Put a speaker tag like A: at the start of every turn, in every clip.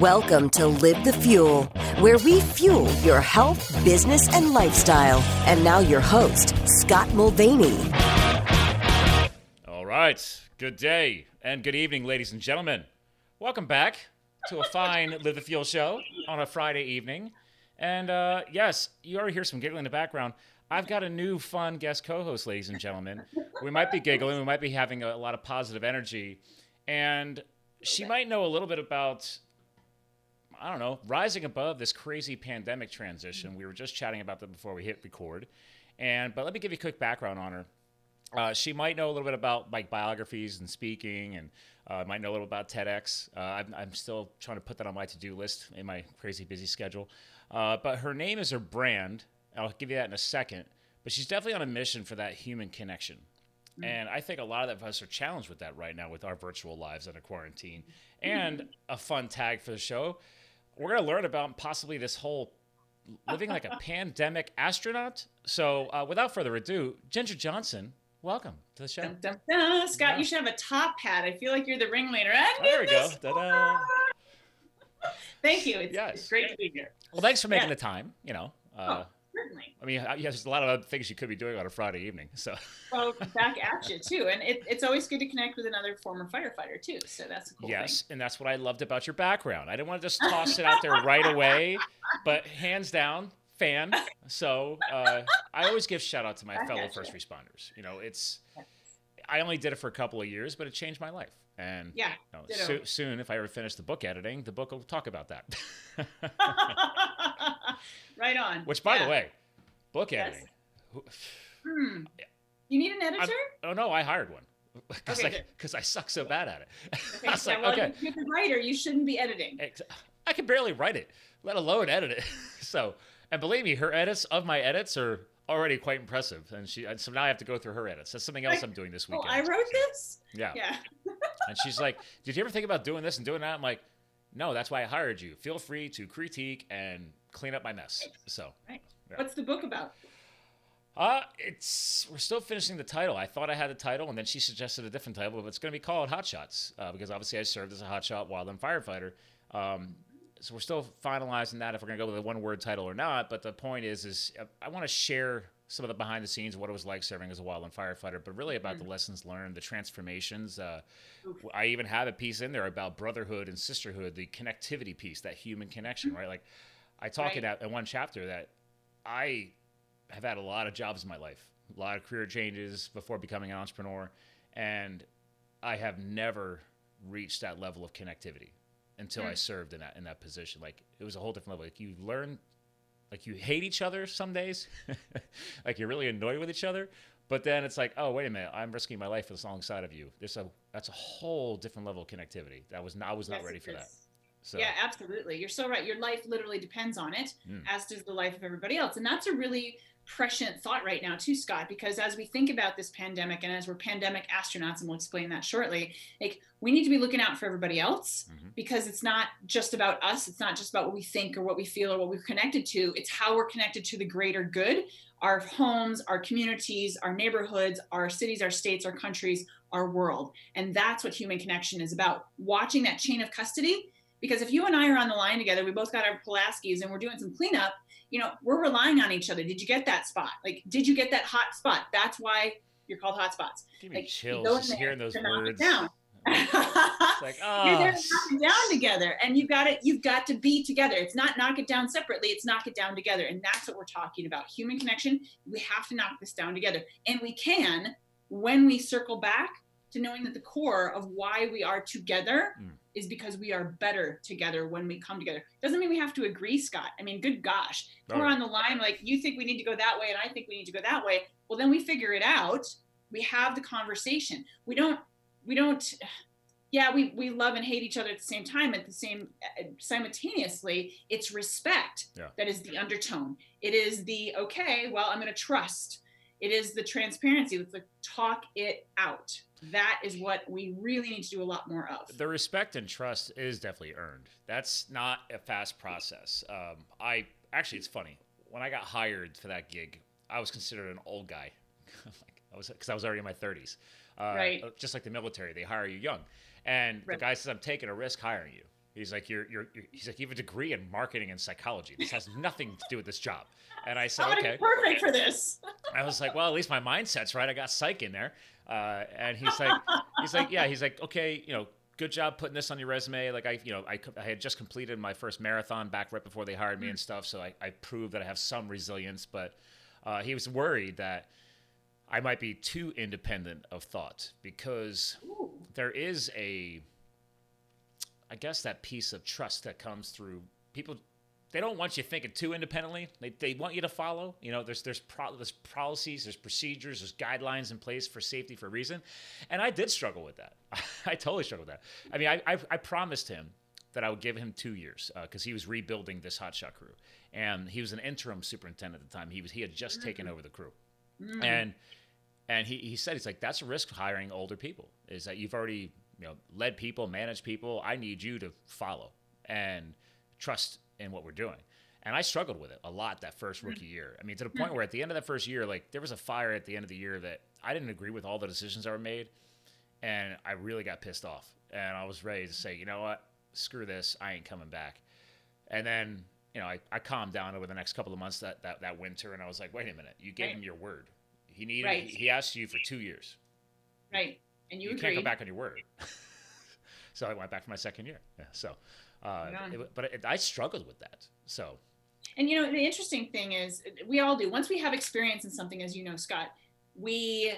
A: Welcome to Live the Fuel, where we fuel your health, business, and lifestyle. And now, your host, Scott Mulvaney.
B: All right. Good day and good evening, ladies and gentlemen. Welcome back to a fine Live the Fuel show on a Friday evening. And uh, yes, you already hear some giggling in the background. I've got a new fun guest co host, ladies and gentlemen. We might be giggling, we might be having a lot of positive energy. And she might know a little bit about I don't know, rising above this crazy pandemic transition. We were just chatting about that before we hit record. And but let me give you a quick background on her. Uh, she might know a little bit about like biographies and speaking, and uh, might know a little about TEDx. Uh, I'm, I'm, still trying to put that on my to-do list in my crazy busy schedule. Uh, but her name is her brand. I'll give you that in a second. But she's definitely on a mission for that human connection. Mm-hmm. And I think a lot of us are challenged with that right now with our virtual lives under quarantine. And a fun tag for the show we're going to learn about possibly this whole living like a pandemic astronaut. So, uh, without further ado, Ginger Johnson, welcome to the show. Dun, dun,
C: dun. Scott, yeah. you should have a top hat. I feel like you're the ringleader.
B: Oh, there we go. Ta-da.
C: Thank you. It's, yes. it's, great to be here.
B: Well, thanks for making yeah. the time. You know, uh, oh. Certainly. I mean, yeah, there's a lot of other things you could be doing on a Friday evening. So.
C: well, back at you too, and it, it's always good to connect with another former firefighter too. So that's a cool
B: yes,
C: thing.
B: and that's what I loved about your background. I didn't want to just toss it out there right away, but hands down, fan. So uh, I always give shout out to my fellow first responders. You know, it's I only did it for a couple of years, but it changed my life. And
C: yeah,
B: so, soon, if I ever finish the book editing, the book will talk about that.
C: right on.
B: Which, by yeah. the way, book yes. editing.
C: Hmm. You need an editor?
B: I'm, oh no, I hired one because okay, I, I suck so bad at it.
C: Okay, I was yeah, like, well, okay. you're the writer. You shouldn't be editing.
B: I can barely write it, let alone edit it. so, and believe me, her edits of my edits are already quite impressive. And she, so now I have to go through her edits. That's something else I, am doing this weekend.
C: Oh, I wrote this.
B: Yeah.
C: Yeah.
B: And she's like, "Did you ever think about doing this and doing that?" I'm like, "No, that's why I hired you. Feel free to critique and clean up my mess." So,
C: right. yeah. what's the book about?
B: Uh, it's we're still finishing the title. I thought I had a title, and then she suggested a different title, but it's going to be called Hot Shots uh, because obviously I served as a hot shot wildland firefighter. Um, so we're still finalizing that if we're going to go with a one-word title or not. But the point is, is I want to share some of the behind the scenes, what it was like serving as a wildland firefighter, but really about mm-hmm. the lessons learned, the transformations. Uh, I even have a piece in there about brotherhood and sisterhood, the connectivity piece, that human connection, mm-hmm. right? Like I talk right. in that in one chapter that I have had a lot of jobs in my life, a lot of career changes before becoming an entrepreneur, and I have never reached that level of connectivity until mm. I served in that in that position. Like it was a whole different level. Like you learn like you hate each other some days, like you're really annoyed with each other. But then it's like, oh wait a minute, I'm risking my life for this alongside of you. There's a that's a whole different level of connectivity. That was not, I was not yes, ready for that.
C: So. Yeah, absolutely. You're so right. Your life literally depends on it, mm. as does the life of everybody else. And that's a really prescient thought right now too scott because as we think about this pandemic and as we're pandemic astronauts and we'll explain that shortly like we need to be looking out for everybody else mm-hmm. because it's not just about us. It's not just about what we think or what we feel or what we're connected to. It's how we're connected to the greater good. Our homes our communities our neighborhoods our cities our states our countries our world. And that's what human connection is about watching that chain of custody. Because if you and i are on the line together we both got our pulaskis and we're doing some cleanup you know, we're relying on each other. Did you get that spot? Like, did you get that hot spot? That's why you're called hot spots.
B: Give me like, chills just there, hearing those words.
C: Down. like, oh. You're there to knock it down together, and you've got it. You've got to be together. It's not knock it down separately. It's knock it down together, and that's what we're talking about. Human connection. We have to knock this down together, and we can when we circle back to knowing that the core of why we are together mm. Is because we are better together when we come together. Doesn't mean we have to agree, Scott. I mean, good gosh, right. we're on the line like you think we need to go that way and I think we need to go that way. Well, then we figure it out. We have the conversation. We don't. We don't. Yeah, we, we love and hate each other at the same time. At the same simultaneously, it's respect yeah. that is the undertone. It is the okay. Well, I'm going to trust. It is the transparency. Let's like talk it out that is what we really need to do a lot more of.
B: The respect and trust is definitely earned. That's not a fast process. Um, I actually, it's funny when I got hired for that gig, I was considered an old guy. I was because I was already in my 30s.
C: Uh, right.
B: Just like the military, they hire you young, and right. the guy says, "I'm taking a risk hiring you." He's like, you're, you're, you're, he's like, you have a degree in marketing and psychology. This has nothing to do with this job. And I said, okay,
C: perfect for this.
B: I was like, well, at least my mindset's right. I got psych in there. Uh, and he's like, he's like, yeah, he's like, okay, you know, good job putting this on your resume. Like I, you know, I, I had just completed my first marathon back right before they hired me and stuff. So I, I proved that I have some resilience, but uh, he was worried that I might be too independent of thought because Ooh. there is a, I guess that piece of trust that comes through people they don't want you thinking too independently. They, they want you to follow. You know, there's there's, pro, there's policies, there's procedures, there's guidelines in place for safety for a reason. And I did struggle with that. I totally struggled with that. I mean, I, I, I promised him that I would give him two years because uh, he was rebuilding this hotshot crew, and he was an interim superintendent at the time. He was he had just mm-hmm. taken over the crew, mm-hmm. and and he, he said he's like that's a risk of hiring older people is that you've already you know led people, managed people. I need you to follow and trust in what we're doing. And I struggled with it a lot that first mm-hmm. rookie year. I mean, to the point mm-hmm. where at the end of that first year, like there was a fire at the end of the year that I didn't agree with all the decisions that were made. And I really got pissed off. And I was ready to say, you know what? Screw this. I ain't coming back. And then, you know, I, I calmed down over the next couple of months that, that, that winter. And I was like, wait a minute. You gave right. him your word. He needed, right. he, he asked you for two years.
C: Right. And you,
B: you can't go back on your word. so I went back for my second year. Yeah, so uh, it, but it, I struggled with that. So.
C: And you know, the interesting thing is, we all do. Once we have experience in something, as you know, Scott, we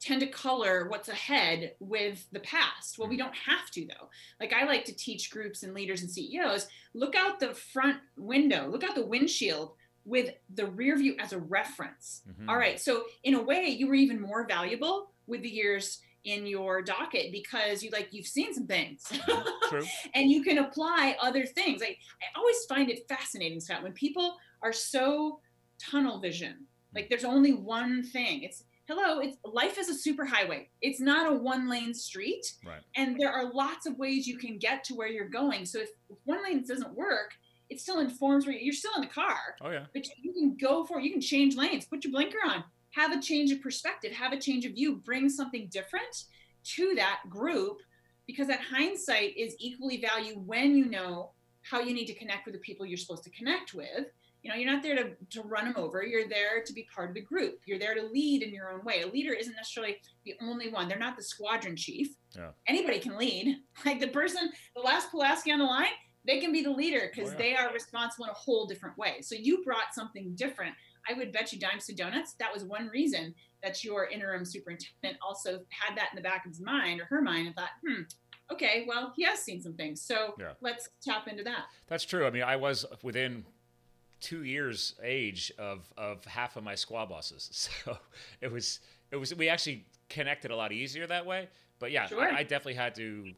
C: tend to color what's ahead with the past. Well, we mm-hmm. don't have to though. Like I like to teach groups and leaders and CEOs, look out the front window, look out the windshield with the rear view as a reference. Mm-hmm. All right. So in a way, you were even more valuable with the years in your docket because you like you've seen some things. Mm-hmm. and you can apply other things. I, I always find it fascinating scott when people are so tunnel vision like there's only one thing. It's hello it's life is a superhighway. It's not a one lane street.
B: Right.
C: and there are lots of ways you can get to where you're going. So if, if one lane doesn't work it still informs where you're still in the car.
B: Oh yeah.
C: But you can go for it you can change lanes. Put your blinker on have a change of perspective, have a change of view, bring something different to that group because that hindsight is equally valued when you know how you need to connect with the people you're supposed to connect with. You know, you're not there to, to run them over. You're there to be part of the group. You're there to lead in your own way. A leader isn't necessarily the only one. They're not the squadron chief.
B: Yeah.
C: Anybody can lead. Like the person, the last Pulaski on the line, they can be the leader because oh, yeah. they are responsible in a whole different way. So you brought something different I would bet you dimes to donuts. That was one reason that your interim superintendent also had that in the back of his mind or her mind and thought, hmm, okay, well, he has seen some things. So yeah. let's tap into that.
B: That's true. I mean, I was within two years age of, of half of my squad bosses. So it was, it was, we actually connected a lot easier that way. But yeah, sure. I, I definitely had to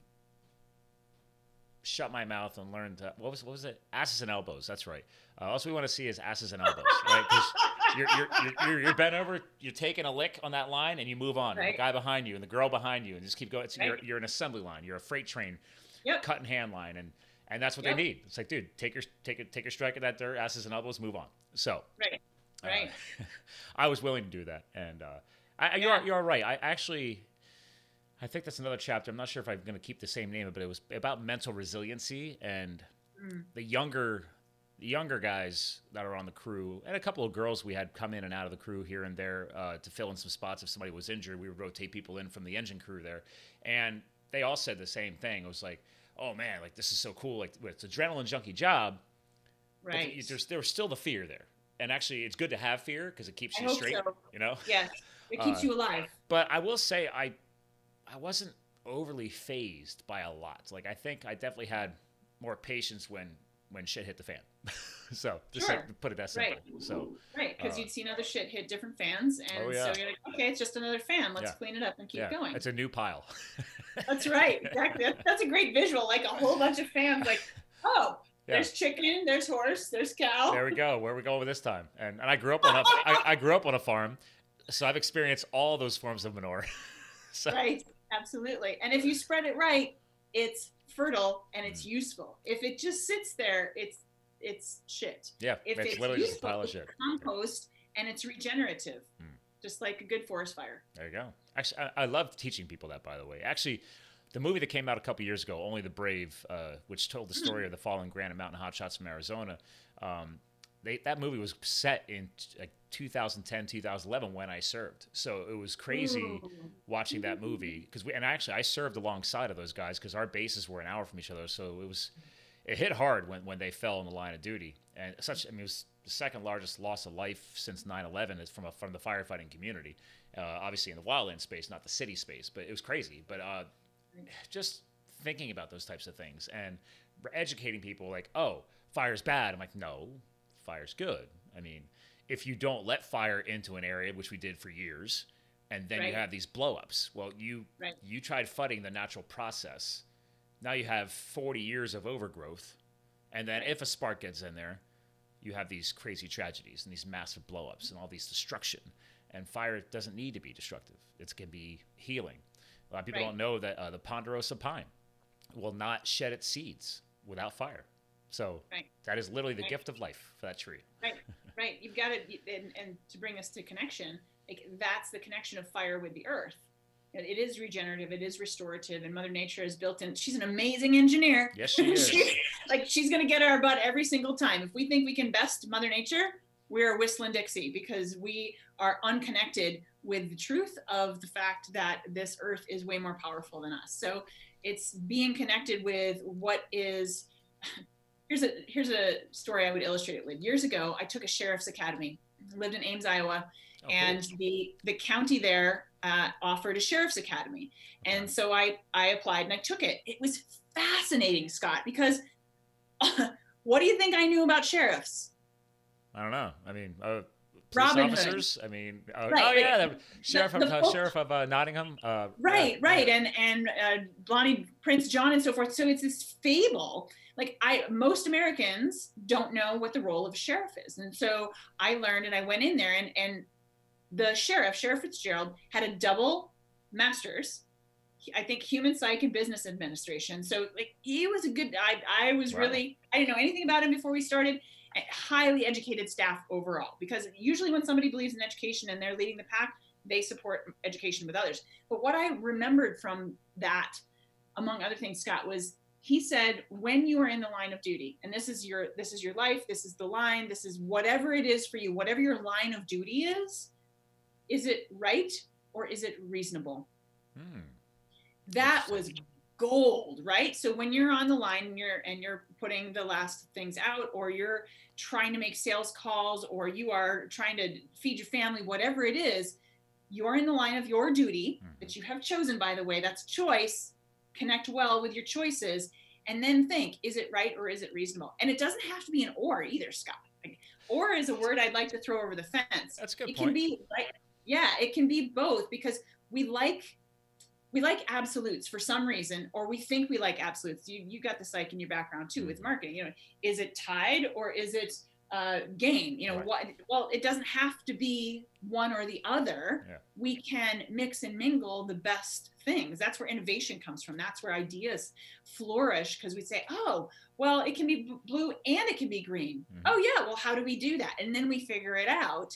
B: shut my mouth and learn to what was what was it asses and elbows that's right uh, all we want to see his asses and elbows right because you're, you're, you're, you're, bent over you're taking a lick on that line and you move on right. the guy behind you and the girl behind you and just keep going right. you're, you're an assembly line you're a freight train
C: yep.
B: cut and hand line and and that's what yep. they need it's like dude take your take a take your strike at that dirt asses and elbows move on so
C: right right
B: uh, i was willing to do that and uh, I, yeah. you're, you're right i actually I think that's another chapter. I'm not sure if I'm going to keep the same name, but it was about mental resiliency and mm. the younger the younger guys that are on the crew and a couple of girls we had come in and out of the crew here and there uh, to fill in some spots if somebody was injured. We would rotate people in from the engine crew there, and they all said the same thing. It was like, "Oh man, like this is so cool! Like it's adrenaline junkie job."
C: Right.
B: But there's there's still the fear there, and actually, it's good to have fear because it keeps I you straight. So. You know.
C: Yes, it keeps uh, you alive.
B: But I will say, I I wasn't overly fazed by a lot. Like I think I definitely had more patience when when shit hit the fan. so just sure. like, put it that simple. Right. So
C: right, because uh, you'd seen other shit hit different fans, and oh, yeah. so you're like, okay, it's just another fan. Let's yeah. clean it up and keep yeah. going.
B: It's a new pile.
C: that's right. Exactly. That's a great visual. Like a whole bunch of fans. Like, oh, There's chicken, there's horse, there's cow.
B: There we go. Where are we going with this time? And and I grew up on a I, I grew up on a farm, so I've experienced all those forms of manure.
C: so. Right. Absolutely. And if you spread it right, it's fertile and it's mm. useful. If it just sits there, it's it's shit.
B: Yeah,
C: if
B: it's, it's literally useful, just a pile of shit.
C: Compost and it's regenerative, mm. just like a good forest fire.
B: There you go. Actually, I, I love teaching people that. By the way, actually, the movie that came out a couple years ago, Only the Brave, uh, which told the story of the fallen Granite Mountain hotshots from Arizona. Um, they, that movie was set in like 2010, 2011 when I served. So it was crazy Ooh. watching that movie because we and actually I served alongside of those guys because our bases were an hour from each other. So it was it hit hard when, when they fell in the line of duty. And such, I mean, it was the second largest loss of life since 9/11 is from a, from the firefighting community. Uh, obviously in the wildland space, not the city space, but it was crazy. But uh, just thinking about those types of things and educating people, like, oh, fire's bad. I'm like, no, fire's good. I mean, if you don't let fire into an area, which we did for years, and then right. you have these blowups. Well, you right. you tried fighting the natural process now you have 40 years of overgrowth. And then if a spark gets in there, you have these crazy tragedies and these massive blowups and all these destruction. And fire doesn't need to be destructive, it can be healing. A lot of people right. don't know that uh, the ponderosa pine will not shed its seeds without fire. So right. that is literally the right. gift of life for that tree.
C: Right, right. You've got to, and, and to bring us to connection, like that's the connection of fire with the earth it is regenerative it is restorative and mother nature is built in she's an amazing engineer
B: yes she is she,
C: like she's going to get our butt every single time if we think we can best mother nature we're whistling dixie because we are unconnected with the truth of the fact that this earth is way more powerful than us so it's being connected with what is here's a here's a story i would illustrate it with years ago i took a sheriff's academy lived in ames iowa oh, and cool. the the county there uh, offered a sheriff's academy, and so I I applied and I took it. It was fascinating, Scott, because what do you think I knew about sheriffs?
B: I don't know. I mean, uh, Robin officers. Hood. I mean, uh, right, oh yeah, the sheriff the, of uh, sheriff of uh, Nottingham. Uh,
C: right, right, and and uh, Bonnie Prince John and so forth. So it's this fable. Like I, most Americans don't know what the role of a sheriff is, and so I learned, and I went in there, and and the sheriff, Sheriff Fitzgerald, had a double master's. I think human psych and business administration. So like he was a good. I I was wow. really I didn't know anything about him before we started. Highly educated staff overall, because usually when somebody believes in education and they're leading the pack, they support education with others. But what I remembered from that, among other things, Scott, was he said when you are in the line of duty and this is your this is your life this is the line this is whatever it is for you whatever your line of duty is is it right or is it reasonable? Hmm. That was gold, right? So when you're on the line and you're and you're putting the last things out, or you're trying to make sales calls, or you are trying to feed your family, whatever it is, you're in the line of your duty mm-hmm. that you have chosen, by the way. That's choice. Connect well with your choices, and then think: is it right or is it reasonable? And it doesn't have to be an or either, Scott. Like, or is a word I'd like to throw over the fence.
B: That's good.
C: It
B: point.
C: can be like, yeah it can be both because we like we like absolutes for some reason or we think we like absolutes you you got the psych in your background too with mm-hmm. marketing you know is it tied or is it uh, gain you know right. what well it doesn't have to be one or the other yeah. we can mix and mingle the best things that's where innovation comes from that's where ideas flourish because we say oh well it can be blue and it can be green mm-hmm. oh yeah well how do we do that and then we figure it out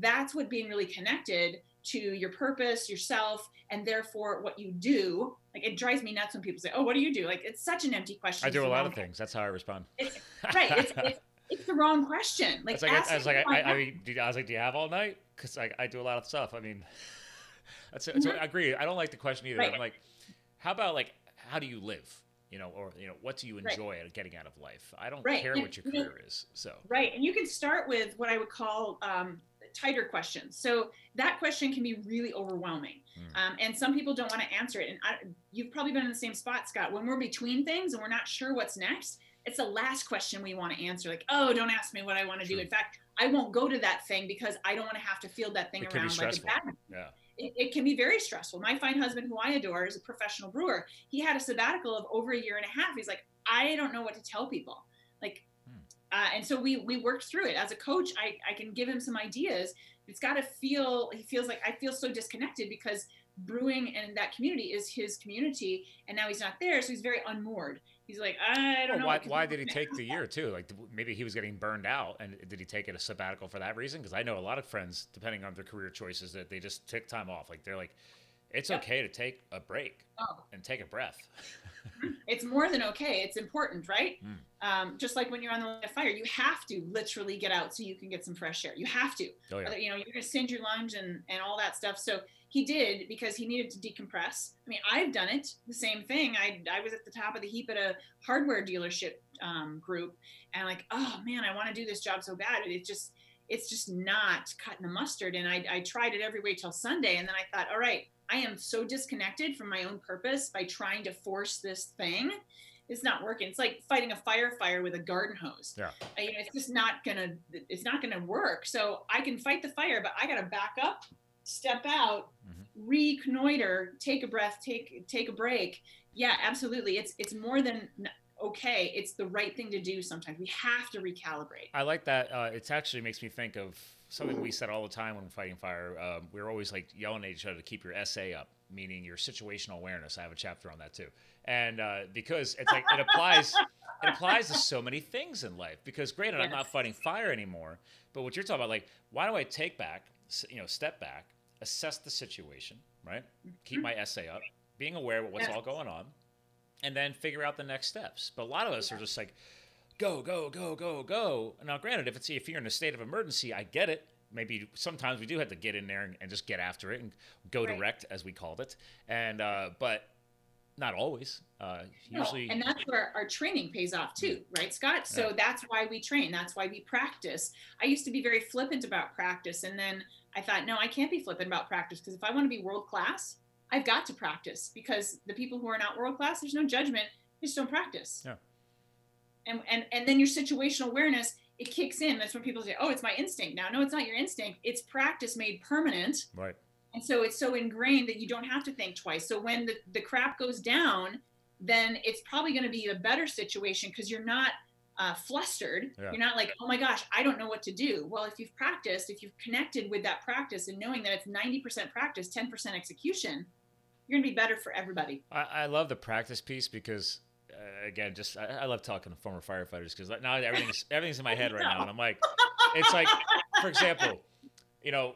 C: that's what being really connected to your purpose, yourself, and therefore what you do. Like it drives me nuts when people say, "Oh, what do you do?" Like it's such an empty question.
B: I do a lot of things. That's how I respond.
C: It's, right. It's, it's, it's, the wrong question. Like,
B: like I, was like, I, I, mean, I was like, do you have all night? Because I, I do a lot of stuff. I mean, that's, that's mm-hmm. I agree. I don't like the question either. Right. I'm like, how about like, how do you live? you know, or you know, what do you enjoy right. getting out of life? I don't right. care and, what your career know, is. So
C: right, and you can start with what I would call um, tighter questions. So that question can be really overwhelming. Mm. Um, and some people don't want to answer it. And I, you've probably been in the same spot, Scott. When we're between things and we're not sure what's next, it's the last question we want to answer. Like, oh, don't ask me what I want to do. In fact, I won't go to that thing because I don't want to have to feel that thing
B: it
C: around like
B: a bad. Yeah.
C: It, it, can be very stressful. My fine husband, who I adore, is a professional brewer. He had a sabbatical of over a year and a half. He's like, I don't know what to tell people. Like. Uh, and so we we worked through it. As a coach, I, I can give him some ideas. It's got to feel he feels like i feel so disconnected because brewing and that community is his community and now he's not there so he's very unmoored. He's like i don't well, know
B: why, why did he take the year too? Like maybe he was getting burned out and did he take it a sabbatical for that reason? Because i know a lot of friends depending on their career choices that they just took time off. Like they're like It's yep. okay to take a break oh. and take a breath.
C: it's more than okay. It's important, right? Mm. Um, just like when you're on the line of fire, you have to literally get out so you can get some fresh air. You have to. Oh, yeah. You know, you're going to singe your lungs and, and all that stuff. So he did because he needed to decompress. I mean, I've done it, the same thing. I, I was at the top of the heap at a hardware dealership um, group and like, oh man, I want to do this job so bad. It just, it's just not cutting the mustard. And I, I tried it every way till Sunday. And then I thought, all right, I am so disconnected from my own purpose by trying to force this thing. It's not working. It's like fighting a firefighter with a garden hose. Yeah. I, know, it's just not gonna. It's not gonna work. So I can fight the fire, but I gotta back up, step out, mm-hmm. reconnoiter, take a breath, take take a break. Yeah, absolutely. It's it's more than okay. It's the right thing to do. Sometimes we have to recalibrate.
B: I like that. Uh, it actually makes me think of something we said all the time when fighting fire. Um, we are always like yelling at each other to keep your SA up, meaning your situational awareness. I have a chapter on that too, and uh, because it's like it applies, it applies to so many things in life. Because granted, yes. I'm not fighting fire anymore, but what you're talking about, like, why do I take back, you know, step back, assess the situation, right? Keep my SA up, being aware of what's yes. all going on, and then figure out the next steps. But a lot of us are just like go, go, go, go, go. Now, granted, if it's if you're in a state of emergency, I get it. Maybe sometimes we do have to get in there and, and just get after it and go right. direct, as we called it. And uh, but not always. Uh, usually,
C: no, and that's where our training pays off too, right, Scott? So yeah. that's why we train. That's why we practice. I used to be very flippant about practice, and then I thought, no, I can't be flippant about practice because if I want to be world class, I've got to practice because the people who are not world class, there's no judgment. They just don't practice. Yeah and and and then your situational awareness it kicks in. That's when people say oh it's my instinct. Now no it's not your instinct. It's practice made permanent.
B: Right.
C: And so it's so ingrained that you don't have to think twice. So when the, the crap goes down then it's probably going to be a better situation because you're not uh, flustered. Yeah. you're not like oh my gosh i don't know what to do. Well if you've practiced if you've connected with that practice and knowing that it's 90% practice 10% execution you're going to be better for everybody.
B: I, I love the practice piece because uh, again, just I, I, love talking to former firefighters because now everything's everything's in my head right now, and I'm like, it's like, for example, you know,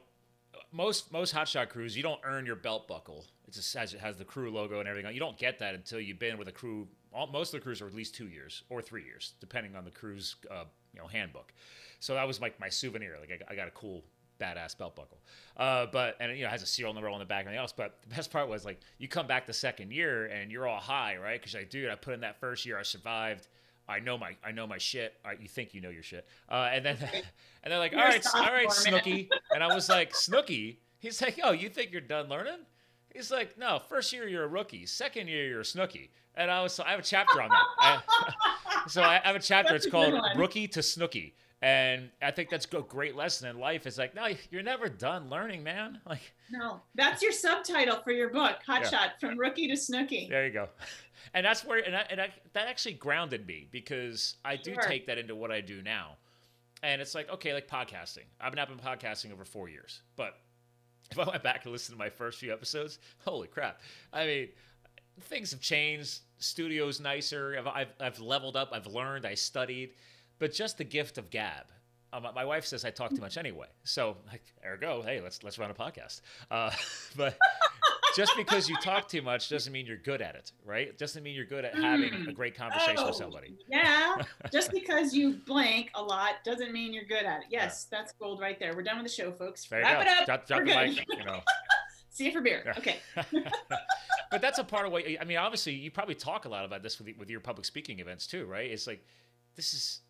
B: most most hotshot crews, you don't earn your belt buckle. It just has, it has the crew logo and everything. You don't get that until you've been with a crew. All, most of the crews are at least two years or three years, depending on the crew's uh, you know handbook. So that was like my souvenir. Like I, I got a cool badass belt buckle. Uh, but and you know has a serial number on the back and everything else. But the best part was like you come back the second year and you're all high, right? Because like, dude, I put in that first year, I survived. I know my I know my shit. Right, you think you know your shit, uh, and then and they're like, all right, all right, Snooky, and I was like, Snooky. He's like, oh, you think you're done learning? He's like, no, first year you're a rookie, second year you're a Snooky, and I was so I have a chapter on that. I, so I have a chapter. That's it's called Rookie to Snooky, and I think that's a great lesson in life. Is like, no, you're never done learning, man. Like,
C: no, that's your subtitle for your book, Hot yeah. Shot from Rookie to Snooky.
B: There you go. And that's where, and, I, and I, that actually grounded me because I do sure. take that into what I do now. And it's like, okay, like podcasting. I've been, I've been podcasting over four years, but if I went back and listened to my first few episodes, holy crap! I mean, things have changed. Studio's nicer. I've, I've, I've leveled up. I've learned. I studied but just the gift of gab. Um, my wife says I talk too much anyway, so like, ergo, hey, let's let's run a podcast. Uh, but just because you talk too much doesn't mean you're good at it, right? It doesn't mean you're good at having a hmm. great conversation oh, with somebody.
C: Yeah, just because you blank a lot doesn't mean you're good at it. Yes, yeah. that's gold right there. We're done with the show, folks. There Wrap it up. Drop, drop the mic. You know. See you for beer. Yeah. Okay.
B: but that's a part of what I mean. Obviously, you probably talk a lot about this with with your public speaking events too, right? It's like this is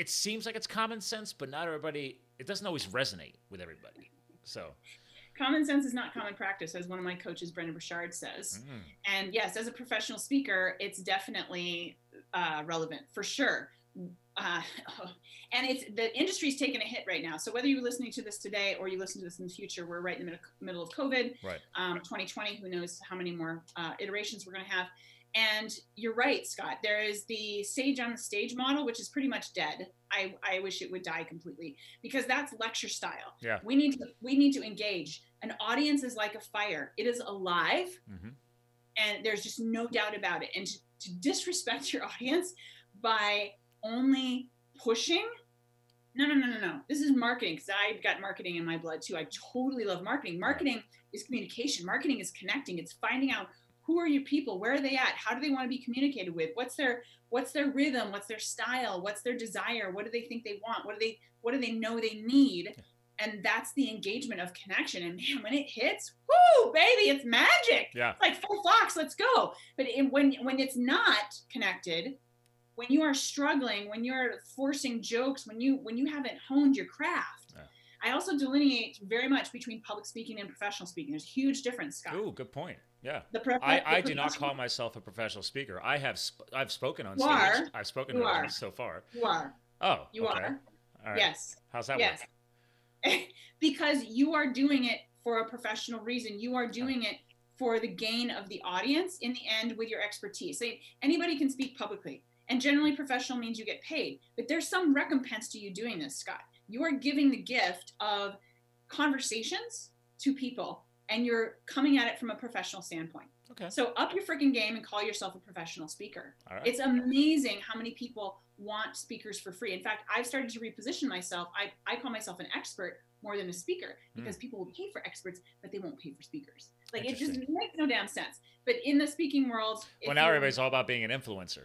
B: it seems like it's common sense, but not everybody. It doesn't always resonate with everybody. So,
C: common sense is not common practice, as one of my coaches, Brendon Burchard, says. Mm. And yes, as a professional speaker, it's definitely uh, relevant for sure. Uh, and it's the industry's taking a hit right now. So whether you're listening to this today or you listen to this in the future, we're right in the middle of COVID.
B: Right.
C: Um, 2020, who knows how many more uh, iterations we're going to have. And you're right, Scott. There is the sage on the stage model, which is pretty much dead. I, I wish it would die completely because that's lecture style.
B: Yeah.
C: We need to we need to engage. An audience is like a fire. It is alive, mm-hmm. and there's just no doubt about it. And to, to disrespect your audience by only pushing No, no, no, no, no. This is marketing because I've got marketing in my blood too. I totally love marketing. Marketing is communication. Marketing is connecting. It's finding out who are your people, where are they at, how do they want to be communicated with, what's their what's their rhythm, what's their style, what's their desire, what do they think they want, what do they what do they know they need, and that's the engagement of connection. And man, when it hits, whoo, baby, it's magic.
B: Yeah,
C: it's like full fox, let's go. But in, when when it's not connected, when you are struggling, when you're forcing jokes, when you when you haven't honed your craft. I also delineate very much between public speaking and professional speaking. There's a huge difference, Scott.
B: Ooh, good point. Yeah. The prof- I, I do not call myself a professional speaker. I have sp- I've spoken on
C: you
B: stage.
C: Are.
B: I've spoken
C: you
B: on so far.
C: You are.
B: Oh.
C: You
B: okay.
C: are.
B: All right.
C: Yes.
B: How's that
C: yes.
B: work?
C: because you are doing it for a professional reason. You are doing it for the gain of the audience in the end with your expertise. So anybody can speak publicly. And generally, professional means you get paid. But there's some recompense to you doing this, Scott. You are giving the gift of conversations to people, and you're coming at it from a professional standpoint.
B: Okay.
C: So up your freaking game and call yourself a professional speaker.
B: All right.
C: It's amazing how many people want speakers for free. In fact, I've started to reposition myself. I, I call myself an expert more than a speaker because mm. people will pay for experts, but they won't pay for speakers. Like it just makes no damn sense. But in the speaking world,
B: well, now everybody's all about being an influencer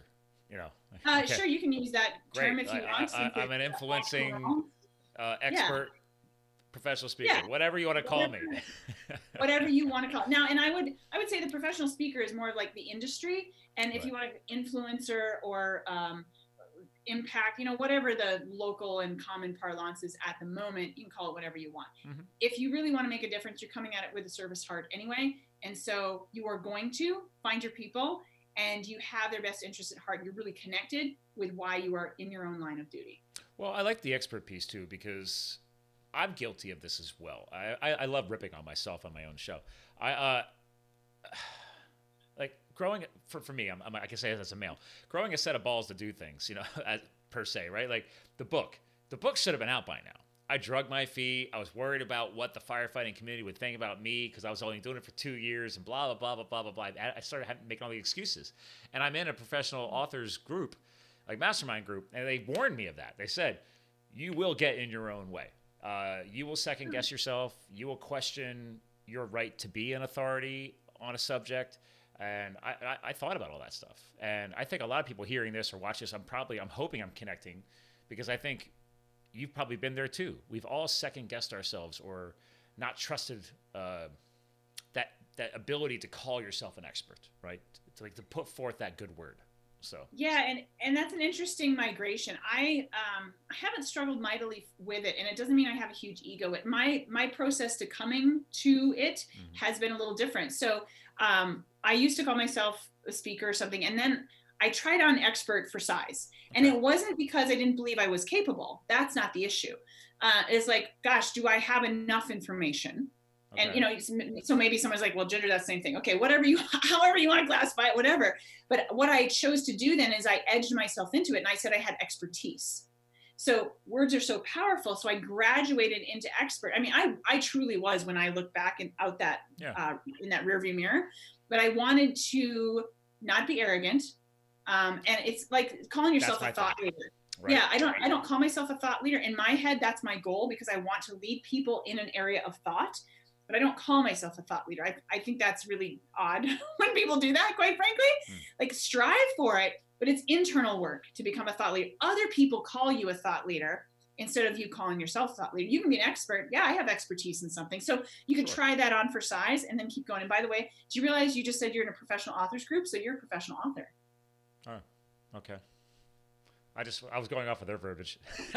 B: you know.
C: Uh, okay. Sure, you can use that term if you
B: I,
C: want.
B: I, am an influencing uh, expert, yeah. professional speaker,
C: yeah.
B: whatever you want to call
C: whatever,
B: me.
C: whatever you want to call it. Now, and I would I would say the professional speaker is more of like the industry, and if right. you want influencer or um, impact, you know, whatever the local and common parlance is at the moment, you can call it whatever you want.
B: Mm-hmm.
C: If you really want to make a difference, you're coming at it with a service heart anyway. And so you are going to find your people and you have their best interest at heart. You're really connected with why you are in your own line of duty.
B: Well, I like the expert piece too because I'm guilty of this as well. I, I, I love ripping on myself on my own show. I uh, like growing for for me. I'm, I'm, i can say as a male, growing a set of balls to do things. You know, as, per se, right? Like the book. The book should have been out by now. I drug my feet. I was worried about what the firefighting community would think about me because I was only doing it for two years and blah, blah, blah, blah, blah, blah, blah. I started having, making all the excuses. And I'm in a professional authors group, like mastermind group, and they warned me of that. They said, you will get in your own way. Uh, you will second guess yourself. You will question your right to be an authority on a subject. And I, I, I thought about all that stuff. And I think a lot of people hearing this or watch this, I'm probably, I'm hoping I'm connecting because I think you've probably been there too. We've all second guessed ourselves or not trusted uh, that that ability to call yourself an expert, right? To like to put forth that good word. So
C: yeah, and and that's an interesting migration. I um I haven't struggled mightily with it, and it doesn't mean I have a huge ego. It my my process to coming to it mm-hmm. has been a little different. So um I used to call myself a speaker or something, and then I tried on expert for size. And it wasn't because I didn't believe I was capable. That's not the issue. Uh, it's like, gosh, do I have enough information? Okay. And you know, so maybe someone's like, well, Ginger, that's the same thing. Okay, whatever you, however you want to classify it, whatever. But what I chose to do then is I edged myself into it, and I said I had expertise. So words are so powerful. So I graduated into expert. I mean, I I truly was when I look back and out that
B: yeah.
C: uh, in that rearview mirror. But I wanted to not be arrogant um, and it's like calling yourself a thought leader. Right. Yeah, I don't I don't call myself a thought leader. In my head, that's my goal because I want to lead people in an area of thought, but I don't call myself a thought leader. I, I think that's really odd when people do that, quite frankly. Hmm. Like strive for it, but it's internal work to become a thought leader. Other people call you a thought leader instead of you calling yourself a thought leader. You can be an expert. Yeah, I have expertise in something. So you can sure. try that on for size and then keep going. And by the way, do you realize you just said you're in a professional authors group? So you're a professional author.
B: Oh, okay. I just I was going off of their verbiage.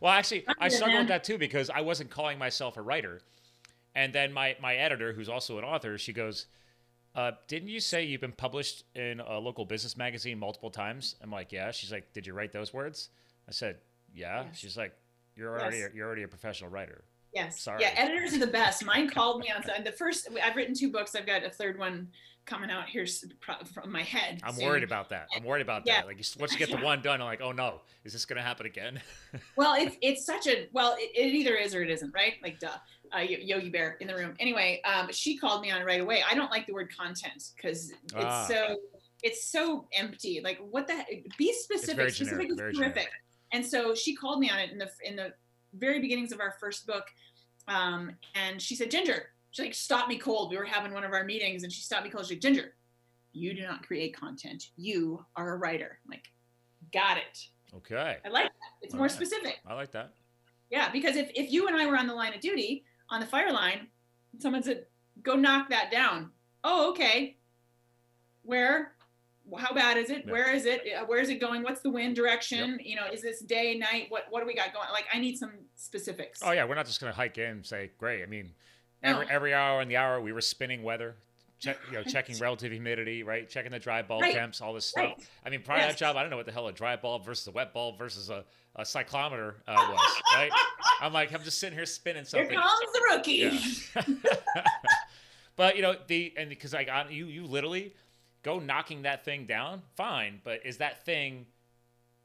B: well, actually, I struggled with that too because I wasn't calling myself a writer, and then my my editor, who's also an author, she goes, uh, "Didn't you say you've been published in a local business magazine multiple times?" I'm like, "Yeah." She's like, "Did you write those words?" I said, "Yeah." Yes. She's like, "You're already yes. you're already a professional writer."
C: Yes.
B: Sorry.
C: Yeah, editors are the best. Mine called me on the first. I've written two books. I've got a third one coming out here from my head.
B: I'm soon. worried about that. I'm worried about yeah. that. Like once you get the one done, I'm like, oh no, is this going to happen again?
C: well, it's it's such a well, it, it, either is or it isn't, right? Like duh. Uh, Yogi Berra in the room. Anyway, um, she called me on it right away. I don't like the word content because it's ah. so it's so empty. Like what the be specific.
B: Specific
C: is terrific. And so she called me on it in the in the very beginnings of our first book, um, and she said, Ginger, she like stopped me cold. We were having one of our meetings, and she stopped me cold. She's said, Ginger, you do not create content. You are a writer. I'm like, got it.
B: Okay.
C: I like that. It's
B: All
C: more
B: right.
C: specific.
B: I like that.
C: Yeah, because if, if you and I were on the line of duty on the fire line, someone said, go knock that down. Oh, okay. Where? How bad is it?
B: Yeah.
C: Where is it? Where is it going? What's the wind direction? You know, is this day, night? What what do we got going? Like, I need some specifics.
B: Oh yeah, we're not just gonna hike in and say, "Great." I mean, every
C: No.
B: every hour in the hour we were spinning weather, check, you know, checking relative humidity, right? Checking the dry bulb
C: Right.
B: temps, all this stuff.
C: Right.
B: I mean, prior to that job, I don't know what the hell a dry bulb versus a wet bulb versus a, a psychrometer uh, was, right? I'm like, I'm just sitting here spinning something.
C: Here comes the rookie.
B: Yeah. but you know the and because like on you you literally go knocking that thing down, fine. But is that thing,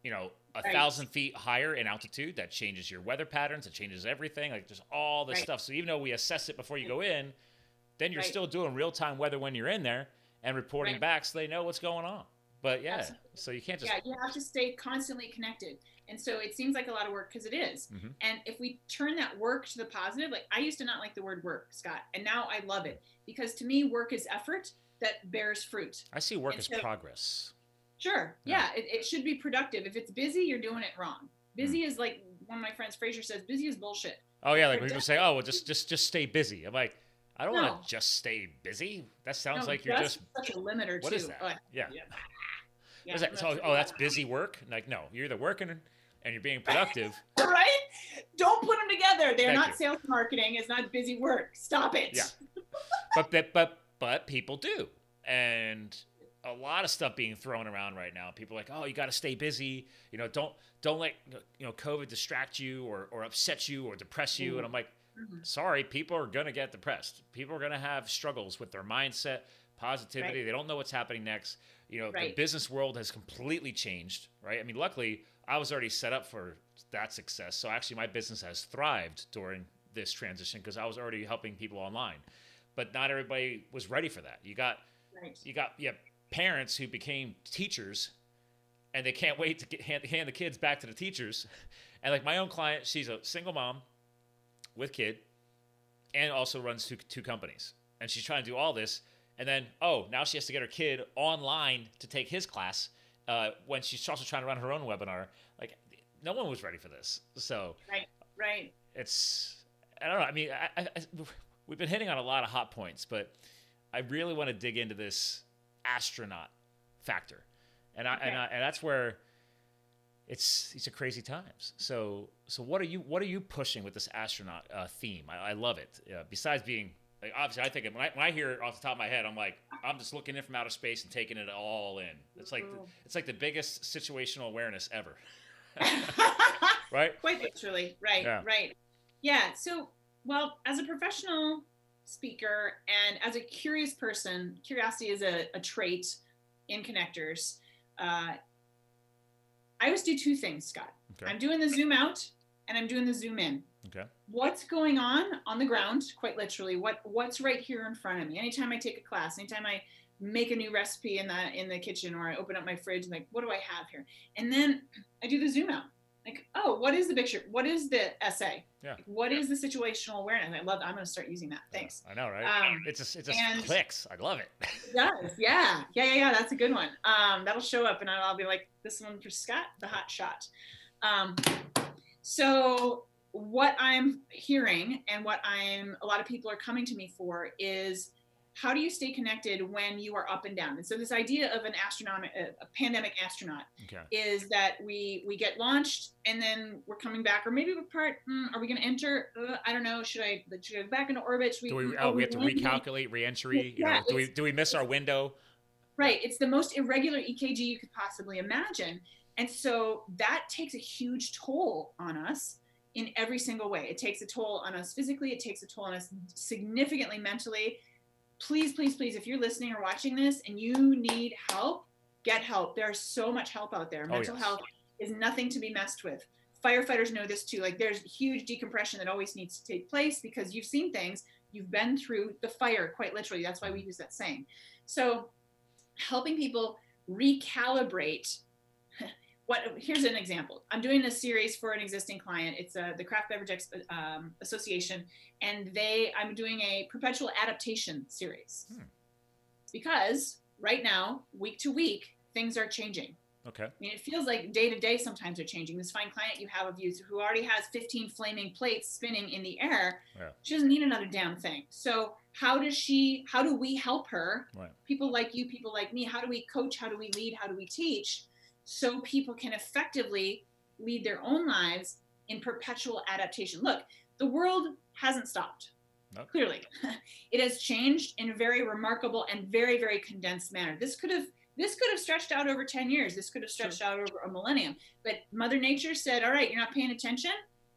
B: you know, a
C: Right.
B: thousand feet higher in altitude? That changes your weather patterns. It changes everything. Like just all this
C: Right.
B: stuff. So even though we assess it before you go in, then you're
C: Right.
B: still doing real time weather when you're in there and reporting back so they know what's going on. But yeah,
C: Absolutely.
B: so you can't just
C: yeah, you have to stay constantly connected. And so it seems like a lot of work because it is.
B: Mhm.
C: And if we turn that work to the positive, like I used to not like the word work, Scott, and now I love it because to me, work is effort that bears fruit.
B: I see work
C: And
B: as
C: so-
B: progress.
C: Sure.
B: Yeah.
C: Yeah, it, it should be productive. If it's busy, you're doing it wrong. Busy hmm. is like one of my friends, Fraser says, busy is bullshit.
B: Oh yeah, like people say, "Oh, well, just just just stay busy." I'm like, I don't
C: No.
B: want to just stay busy. That sounds
C: No,
B: like you're just
C: such a limiter
B: what
C: too.
B: is that? Yeah.
C: yeah.
B: Is that? So, oh, that's busy work. Like, no, you're either working and you're being productive.
C: right? Don't put them together. They're
B: Thank
C: not
B: you.
C: sales marketing. It's not busy work. Stop it.
B: Yeah. but but but but people do, and a lot of stuff being thrown around right now. People are like, oh, you got to stay busy. You know, don't don't let you know COVID distract you or or upset you or depress you. And I'm like,
C: Mhm.
B: sorry, people are gonna get depressed. People are gonna have struggles with their mindset, positivity.
C: Right.
B: They don't know what's happening next. You know, the business world has completely changed, right? I mean, luckily, I was already set up for that success. So actually, my business has thrived during this transition because I was already helping people online. But not everybody was ready for that. You got
C: Right.
B: you got have parents who became teachers and they can't wait to get, hand, hand the kids back to the teachers and like my own client she's a single mom with kid and also runs two, two companies and she's trying to do all this and then oh now she has to get her kid online to take his class uh, when she's also trying to run her own webinar like no one was ready for this so
C: Right. Right.
B: It's I don't know. I mean, I, I, we've been hitting on a lot of hot points, but I really want to dig into this astronaut factor, and I, and, I, and that's where it's these are crazy times. So so what are you what are you pushing with this astronaut uh, theme? I, I love it. Uh, besides being like, obviously, I think when I, when I hear it off the top of my head, I'm like I'm just looking in from outer space and taking it all in. It's like
C: Mhm.
B: it's like the biggest situational awareness ever, right?
C: Quite literally. Right.
B: Yeah.
C: Right. Yeah. So, well, as a professional speaker and as a curious person, curiosity is a, a trait in connectors. Uh, I always do two things, Scott.
B: Okay.
C: I'm doing the zoom out and I'm doing the zoom in.
B: Okay.
C: What's going on on the ground, quite literally? What what's right here in front of me? Anytime I take a class, anytime I make a new recipe in the in the kitchen or I open up my fridge and like, what do I have here? And then I do the zoom out. Like, oh, what is the picture? What is the SA?
B: Yeah.
C: Like, what is the situational awareness? I love. I'm going to start using that. Thanks.
B: I know, right?
C: Um,
B: it just it just
C: and-
B: clicks. I love it.
C: It does. Yeah. Yeah. Yeah. Yeah. That's a good one. Um, that'll show up, and I'll I'll be like, this one for Scott, the hot shot. Um, so what I'm hearing and what I'm a lot of people are coming to me for is how do you stay connected when you are up and down? And so this idea of an astronaut, a a pandemic astronaut,
B: Okay.
C: is that we we get launched and then we're coming back, or maybe we're part. Mm, are we going to enter? Uh, I don't know. Should I should I go back into orbit? Should
B: Do we? Oh, we have to recalculate reentry. You
C: Yeah,
B: know, do we do we miss our window?
C: Right. It's the most irregular EKG you could possibly imagine. And so that takes a huge toll on us in every single way. It takes a toll on us physically, it takes a toll on us significantly mentally. Please, please, please, if you're listening or watching this and you need help, get help. There's so much help out there.
B: Oh,
C: Mental
B: yes.
C: health is nothing to be messed with. Firefighters know this too. Like there's huge decompression that always needs to take place because you've seen things, you've been through the fire, quite literally. That's why we use that saying. So helping people recalibrate what here's an example. I'm doing a series for an existing client. It's uh, the craft beverage Ex- um, association and they i'm doing a perpetual adaptation series. Hmm. because right now week to week things are changing.
B: Okay. I
C: mean it feels like day to day sometimes they're changing. This fine client you have of you who already has 15 flaming plates spinning in the air yeah. she doesn't need another damn thing. So how does she how do we help her?
B: Right.
C: people like you people like me how do we coach? How do we lead? How do we teach so people can effectively lead their own lives in perpetual adaptation. Look, the world hasn't stopped. Nope. Clearly, it has changed in a very remarkable and very, very condensed manner. This could have this could have stretched out over 10 years. This could have stretched sure. out over a millennium. But Mother Nature said, all right, you're not paying attention.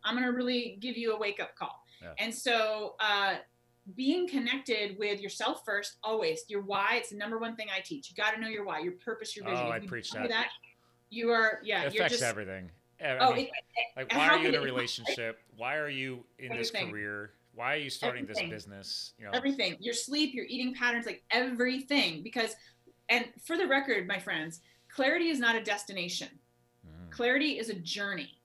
C: I'm going to really give you a wake up call. Yeah. And so, uh, being connected with yourself first, always your why. It's the number one thing I teach. You got to know your why, your purpose, your vision.
B: Oh, I preach that.
C: that you are yeah
B: it
C: affects just,
B: everything. I oh, mean, it, like why are you in a relationship? Why are you in everything. this career? Why are you starting everything. this business
C: you know? Everything. Your sleep your eating patterns like everything. Because and for the record my friends clarity is not a destination. Mm. clarity is a journey.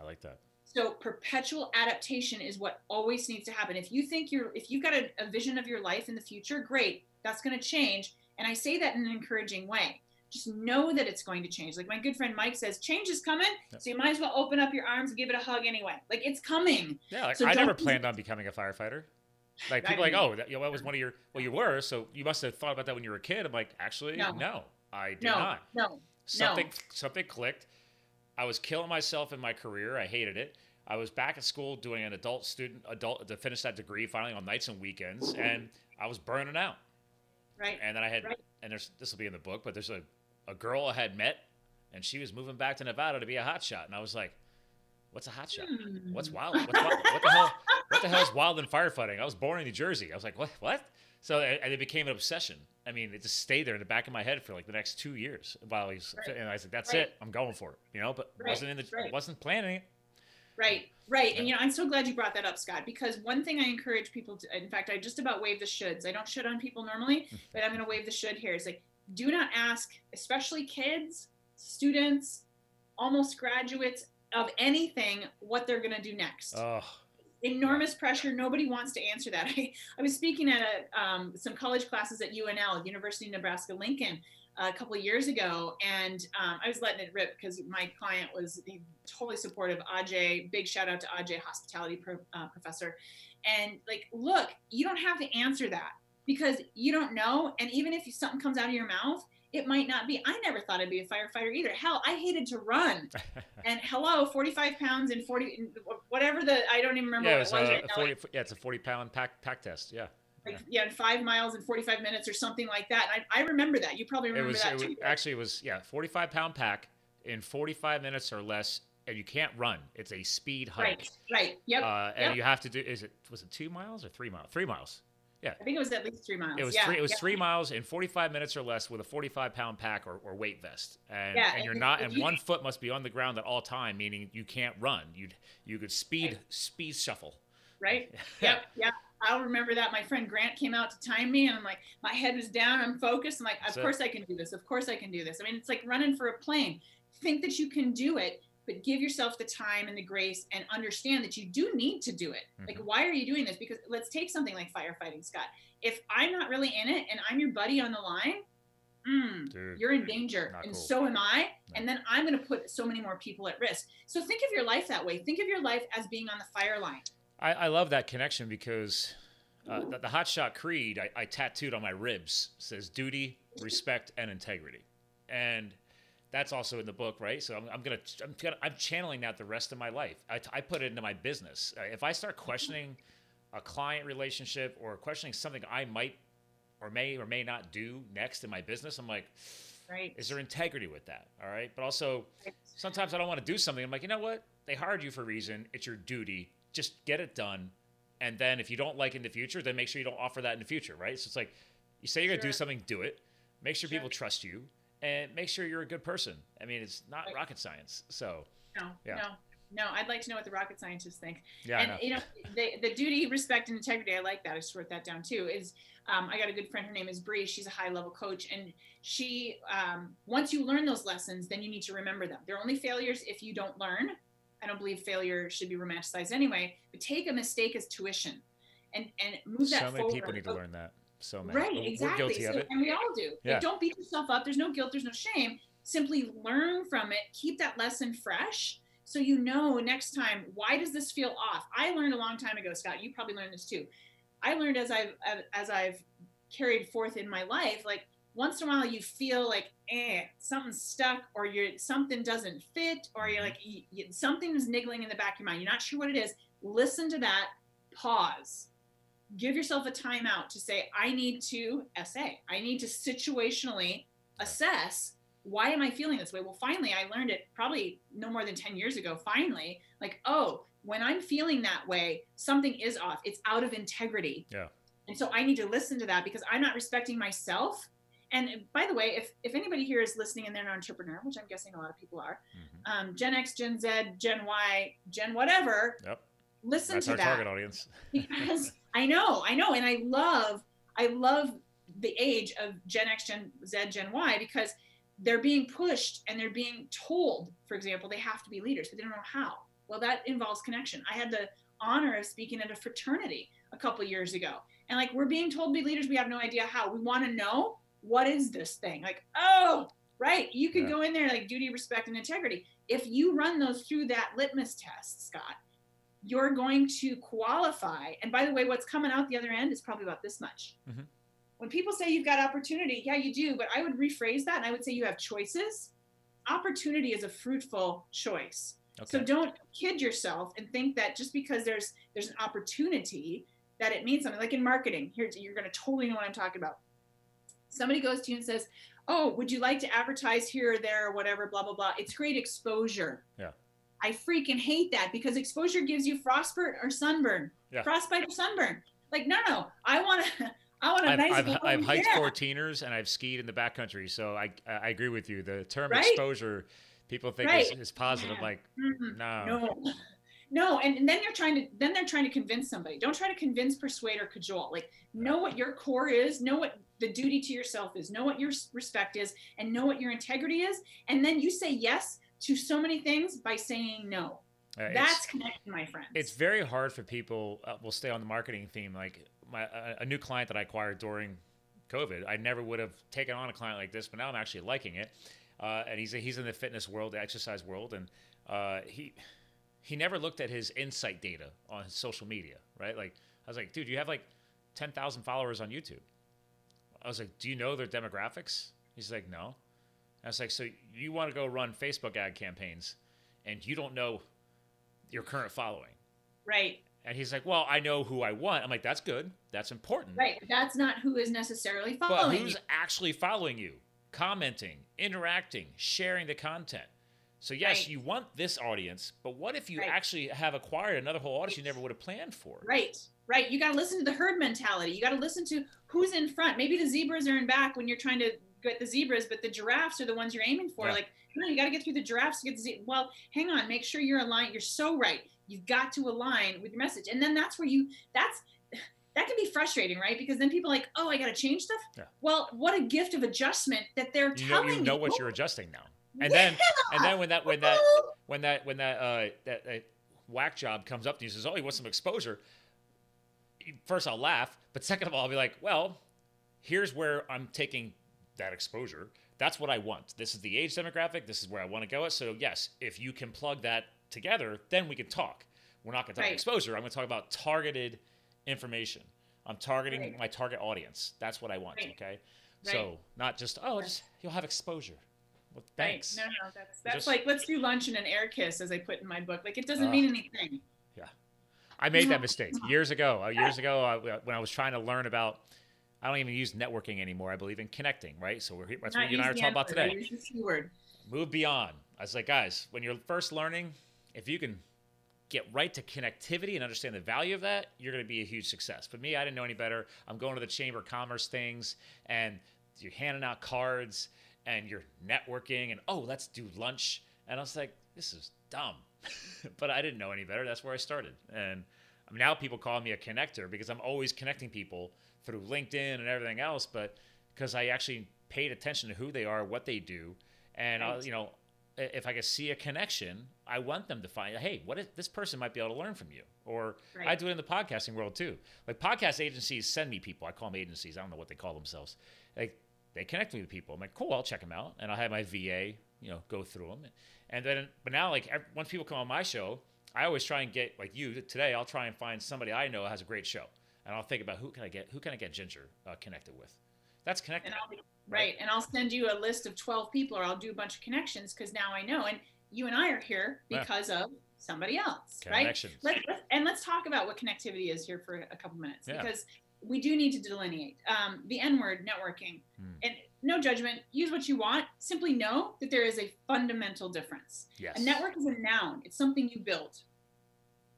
B: I like that.
C: So perpetual adaptation is what always needs to happen. If you think you're if you've got a, a vision of your life in the future great that's going to change. And i say that in an encouraging way just know that it's going to change. Like my good friend Mike says, change is coming. Yep. So you might as well open up your arms and give it a hug anyway. Like it's coming.
B: Yeah, like so I never planned on becoming a firefighter. Like people like, oh, that, you know, that was one of your. Well, you were, so you must have thought about that when you were a kid. I'm like, actually, no, no I did
C: no,
B: not.
C: No,
B: something, no. something clicked. I was killing myself in my career. I hated it. I was back at school doing an adult student, adult to finish that degree, finally on nights and weekends, and I was burning out.
C: Right.
B: And then I had,
C: right.
B: and there's this will be in the book, but there's a a girl I had met, and she was moving back to Nevada to be a hotshot, and I was like, "What's a hotshot? What's hmm. wild? What's wild? What the hell? What the hell is wild in firefighting?" I was born in New Jersey. I was like, "What? What?" So and it became an obsession. I mean, it just stayed there in the back of my head for like the next two years while he's. Right. And I was like, "That's right. it. I'm going for it." You know, but right. wasn't in the right. wasn't planning it.
C: Right, right. And you know, I'm so glad you brought that up, Scott, because one thing I encourage people to in fact I just about wave the shoulds. I don't should on people normally, but I'm gonna wave the should here. It's like do not ask, especially kids, students, almost graduates of anything, what they're going to do next.
B: Oh.
C: Enormous pressure. Nobody wants to answer that. I, I was speaking at a, um, some college classes at UNL, University of Nebraska Lincoln, a couple of years ago, and um, I was letting it rip because my client was totally supportive. Ajay, big shout out to Ajay, hospitality pro, uh, professor, and like, look, you don't have to answer that because you don't know. And even if something comes out of your mouth, it might not be. I never thought I'd be a firefighter either. Hell, I hated to run. and hello, 45 pounds and 40, whatever the, I don't even remember
B: yeah,
C: what it was.
B: Uh, right 40, yeah, it's a 40 pound pack, pack test. Yeah.
C: Like, yeah. yeah, five miles in 45 minutes or something like that. And I, I remember that. You probably remember
B: it was,
C: that
B: it
C: too.
B: Was, actually, it was, yeah, 45 pound pack in 45 minutes or less and you can't run. It's a speed hike.
C: Right. Right. Yep.
B: Uh, and yep. you have to do. Is it was it two miles or three miles? Three miles. Yeah.
C: I think it was at least three miles.
B: It was
C: yeah.
B: three. It was
C: yeah.
B: three miles in 45 minutes or less with a 45 pound pack or, or weight vest, and yeah, and you're not. And you, one foot must be on the ground at all time, meaning you can't run. You you could speed right. speed shuffle.
C: Right. yep. Yeah. I'll remember that. My friend Grant came out to time me, and I'm like, my head was down. I'm focused. I'm like, of course I can do this. Of course I can do this. I mean, it's like running for a plane. Think that you can do it but give yourself the time and the grace and understand that you do need to do it. Mm-hmm. Like, why are you doing this? Because let's take something like firefighting, Scott. If I'm not really in it and I'm your buddy on the line, mm, Dude, you're in danger. And cool. so am I. No. And then I'm going to put so many more people at risk. So think of your life that way. Think of your life as being on the fire line.
B: I, I love that connection because uh, the, the Hotshot Creed I, I tattooed on my ribs says duty, respect, and integrity. And that's also in the book, right? So I'm, I'm gonna, I'm gonna, I'm channeling that the rest of my life. I, I put it into my business. Uh, if I start questioning a client relationship or questioning something I might or may or may not do next in my business, I'm like,
C: right.
B: is there integrity with that? All right. But also, sometimes I don't want to do something. I'm like, you know what? They hired you for a reason. It's your duty. Just get it done. And then if you don't like in the future, then make sure you don't offer that in the future, right? So it's like, you say you're gonna do something, do it. Make sure, sure. people trust you and make sure you're a good person. I mean, it's not right. rocket science. So,
C: no, yeah. no. No, I'd like to know what the rocket scientists think.
B: Yeah,
C: and you know, the, the duty, respect, and integrity. I like that. I just wrote that down too. Is um, I got a good friend. Her name is Bree. She's a high level coach, and she um, once you learn those lessons, then you need to remember them. They're only failures if you don't learn. I don't believe failure should be romanticized anyway. But take a mistake as tuition, and and move that
B: so many
C: forward.
B: people need to learn that. So many.
C: Right,
B: We're-
C: exactly.
B: We're guilty
C: So-
B: of it.
C: And we all do.
B: Yeah.
C: Like, don't beat yourself up. There's no guilt, there's no shame. Simply learn from it, keep that lesson fresh so you know next time why does this feel off? I learned a long time ago, Scott. You probably learned this too. I learned as I've as I've carried forth in my life, like once in a while you feel like eh, something's stuck or you're something doesn't fit or you're like y- y- something's niggling in the back of your mind. You're not sure what it is. Listen to that. Pause give yourself a timeout to say i need to sa i need to situationally assess why am i feeling this way well finally i learned it probably no more than 10 years ago finally like oh when i'm feeling that way something is off it's out of integrity
B: Yeah.
C: and so i need to listen to that because i'm not respecting myself and by the way if if anybody here is listening and they're an entrepreneur which i'm guessing a lot of people are
B: Mhm.
C: um, gen x gen z gen y gen whatever
B: Yep.
C: Listen
B: That's
C: to
B: our
C: that
B: target audience.
C: because I know, I know, and I love, I love the age of Gen X, Gen Z, Gen Y because they're being pushed and they're being told, for example, they have to be leaders, but they don't know how. Well, that involves connection. I had the honor of speaking at a fraternity a couple years ago, and like we're being told to be leaders, we have no idea how. We want to know what is this thing? Like, oh, right, you could
B: Yeah.
C: go in there like duty, respect, and integrity. If you run those through that litmus test, Scott, you're going to qualify. And by the way, what's coming out the other end is probably about this much.
B: Mhm.
C: When people say you've got opportunity, yeah, you do, but I would rephrase that and I would say you have choices. Opportunity is a fruitful choice. So don't kid yourself and think that just because there's there's an opportunity that it means something. Like in marketing, here you're going to totally know what I'm talking about. Somebody goes to you and says, "Oh, would you like to advertise here or there or whatever?" Blah blah blah. It's great exposure.
B: Yeah.
C: I freaking hate that because exposure gives you frostbite or sunburn.
B: Yeah.
C: Frostbite or sunburn. Like no no, I want to. I want a
B: I've,
C: nice.
B: I've, I've hiked
C: yeah.
B: 14ers and I've skied in the backcountry, so I I agree with you. The term
C: Right?
B: exposure, people think is,
C: Right.
B: is positive.
C: Yeah.
B: Like
C: Mhm.
B: no,
C: no no and, and then you're trying to then they're trying to convince somebody don't try to convince persuade or cajole like know what your core is know what the duty to yourself is know what your respect is and know what your integrity is and then you say yes to so many things by saying no
B: Uh,
C: that's connection my friends
B: it's very hard for people. Uh, we'll stay on the marketing theme. Like my a, a new client that I acquired during COVID, I never would have taken on a client like this, but now I'm actually liking it. Uh, and he's he's in the fitness world, the exercise world, and uh, he he never looked at his insight data on his social media, right? Like I was like, dude, you have like ten thousand followers on YouTube. I was like, do you know their demographics? He's like, no. I was like, so you want to go run Facebook ad campaigns, and you don't know your current following.
C: right
B: And he's like, "Well, I know who I want." I'm like, "That's good. That's important."
C: right that's not who is necessarily following.
B: But who's
C: you.
B: actually following you, commenting, interacting, sharing the content? So yes,
C: Right.
B: you want this audience, but what if you
C: Right.
B: actually have acquired another whole audience you never would have planned for?
C: Right, right. You got to listen to the herd mentality. You got to listen to who's in front. Maybe the zebras are in back when you're trying to get the zebras, but the giraffes are the ones you're aiming for.
B: Yeah.
C: Like, no, you got to get through the giraffes to get the ze- Well, hang on. Make sure you're aligned. You're so right. You've got to align with your message, and then that's where you. That's that can be frustrating, right? Because then people are like, oh, I got to change stuff.
B: Yeah.
C: Well, what a gift of adjustment that they're
B: You know,
C: telling
B: you know what you're adjusting now. And
C: Yeah.
B: then, and then when that when that when that when that uh, that, that whack job comes up and he says, "Oh, he wants some exposure," first I'll laugh, but second of all, I'll be like, "Well, here's where I'm taking that exposure. That's what I want. This is the age demographic. This is where I want to go. At. So yes, if you can plug that together, then we can talk. We're not going to talk
C: Right.
B: exposure. I'm going to talk about targeted information. I'm targeting
C: Right.
B: my target audience. That's what I want.
C: Right.
B: Okay. So not just oh, just, you'll have exposure. Well, thanks.
C: No, no, that's that's
B: just-
C: like let's do lunch and an air kiss, as I put in my book. Like it doesn't
B: Ugh.
C: mean anything.
B: Yeah, I made that mistake years ago. Uh, years ago, I, when I was trying to learn about, I don't even use networking anymore. I believe in connecting, right? So we're, that's what you and I are talking about today.
C: use the C.
B: Move beyond. I was like, guys, when you're first learning, if you can get right to connectivity and understand the value of that, you're going to be a huge success. But me, I didn't know any better. I'm going to the Chamber of Commerce things, and you're handing out cards, and you're networking, and oh, let's do lunch. And I was like, this is dumb. but I didn't know any better. That's where I started. And now people call me a connector because I'm always connecting people through LinkedIn and everything else. But because I actually paid attention to who they are, what they do, and right. I'll, you know, if I can see a connection, I want them to find, hey, what this person might be able to learn from you? Or right. I do it in the podcasting world too. Like podcast agencies send me people. I call them agencies. I don't know what they call themselves. Like they connect me with people. I'm like, cool, I'll check them out, and I'll have my VA, you know, go through them. And then, but now, like once people come on my show, I always try and get like you today. I'll try and find somebody I know has a great show, and I'll think about who can I get, who can I get Ginger uh, connected with. That's connected.
C: And right. And I'll send you a list of 12 people, or I'll do a bunch of connections because now I know. And you and I are here because yeah. of somebody else, right? Let, let, and let's talk about what connectivity is here for a couple minutes yeah. because we do need to delineate um, the N word networking. Hmm. And no judgment, use what you want. Simply know that there is a fundamental difference. Yes. A network is a noun, it's something you build.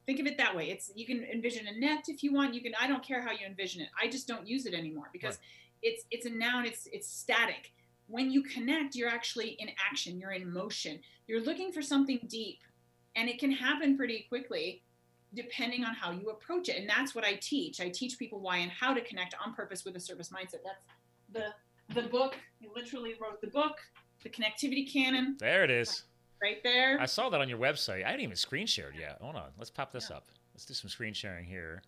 C: Think of it that way. It's you can envision a net if you want. You can. I don't care how you envision it. I just don't use it anymore because right. it's it's a noun. It's it's static. When you connect, you're actually in action. You're in motion. You're looking for something deep, and it can happen pretty quickly depending on how you approach it. And that's what I teach. I teach people why and how to connect on purpose with a service mindset. That's the the book. I literally wrote the book, the connectivity canon.
B: There it is.
C: Right there.
B: I saw that on your website. I didn't even screen share yet. Hold on. Let's pop this yeah. up. Let's do some screen sharing here.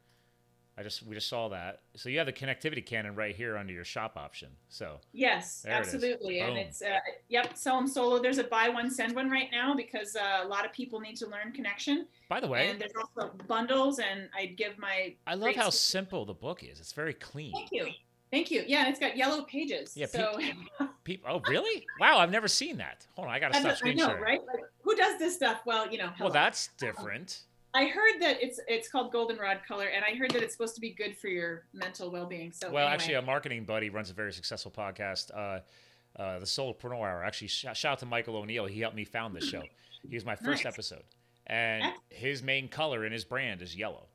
B: I just we just saw that. So you have the connectivity canon right here under your shop option. So
C: yes, absolutely, it and it's uh, yep, sell them solo. There's a buy one send one right now because uh, a lot of people need to learn connection.
B: By the way,
C: and there's also bundles, and I'd give my.
B: I love how simple the book is. It's very clean.
C: Thank you. Thank you. Yeah, it's got yellow pages. Yeah. So.
B: People, oh, really? Wow, I've never seen that. Hold on, I gotta stop
C: I know, sharing. right? Like, who does this stuff? Well, you know.
B: Hello. Well, that's different.
C: I heard that it's it's called goldenrod color, and I heard that it's supposed to be good for your mental well being. So
B: well,
C: anyway.
B: actually, a marketing buddy runs a very successful podcast, uh, uh, the Solopreneur Hour. Actually, sh- shout out to Michael O'Neill. He helped me found this show. He was my first nice. episode, and his main color in his brand is yellow.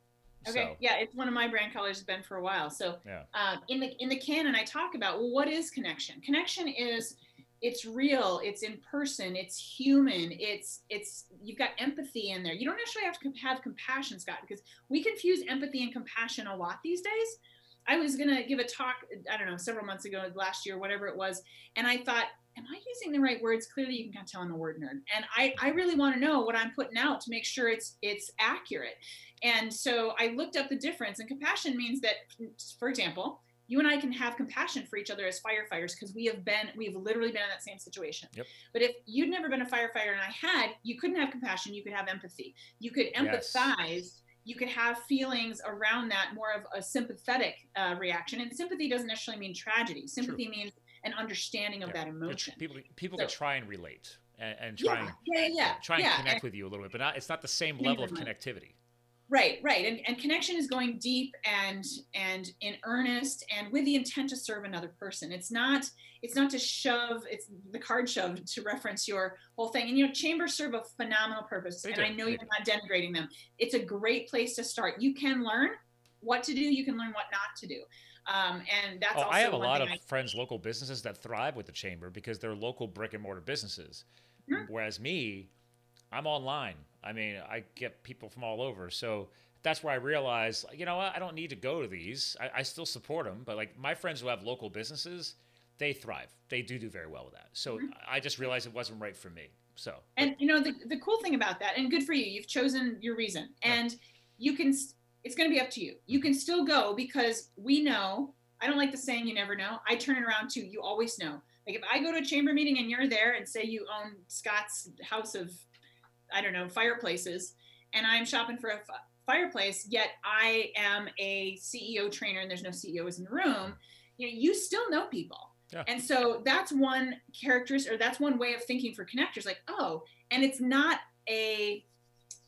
C: Okay, so. yeah, it's one of my brand colors. Has been for a while. So yeah. um, in the in the canon, I talk about well, what is connection? Connection is it's real it's in person it's human it's it's you've got empathy in there you don't actually have to have compassion scott because we confuse empathy and compassion a lot these days i was going to give a talk i don't know several months ago last year whatever it was and i thought am i using the right words clearly you can kind of tell i'm a word nerd and i i really want to know what i'm putting out to make sure it's it's accurate and so i looked up the difference and compassion means that for example you and I can have compassion for each other as firefighters because we have been, we've literally been in that same situation. Yep. But if you'd never been a firefighter and I had, you couldn't have compassion. You could have empathy. You could empathize. Yes. You could have feelings around that, more of a sympathetic uh, reaction. And sympathy doesn't necessarily mean tragedy. Sympathy True. means an understanding of yeah. that emotion.
B: People, people so, can try and relate and, and try yeah, and yeah, yeah, try and connect and, with you a little bit, but not, it's not the same level of connectivity
C: right right and, and connection is going deep and and in earnest and with the intent to serve another person it's not it's not to shove it's the card shove to reference your whole thing and you know chambers serve a phenomenal purpose they and do. i know you're not denigrating them it's a great place to start you can learn what to do you can learn what not to do um, and that's oh,
B: I have a lot of I... friends, local businesses that thrive with the chamber because they're local brick and mortar businesses. Mm-hmm. Whereas me, I'm online. I mean, I get people from all over. So that's where I realized, you know what, I don't need to go to these. I, I, still support them, but like my friends who have local businesses, they thrive. They do do very well with that. So mm-hmm. I just realized it wasn't right for me. So
C: and you know the the cool thing about that, and good for you, you've chosen your reason, and yeah. you can. It's going to be up to you. You can still go because we know. I don't like the saying "you never know." I turn it around to you always know. Like if I go to a chamber meeting and you're there, and say you own Scott's House of I don't know, fireplaces, and I'm shopping for a f- fireplace, yet I am a CEO trainer and there's no CEOs in the room, you know, you still know people. Yeah. And so that's one characteristic, or that's one way of thinking for connectors. Like, oh, and it's not a,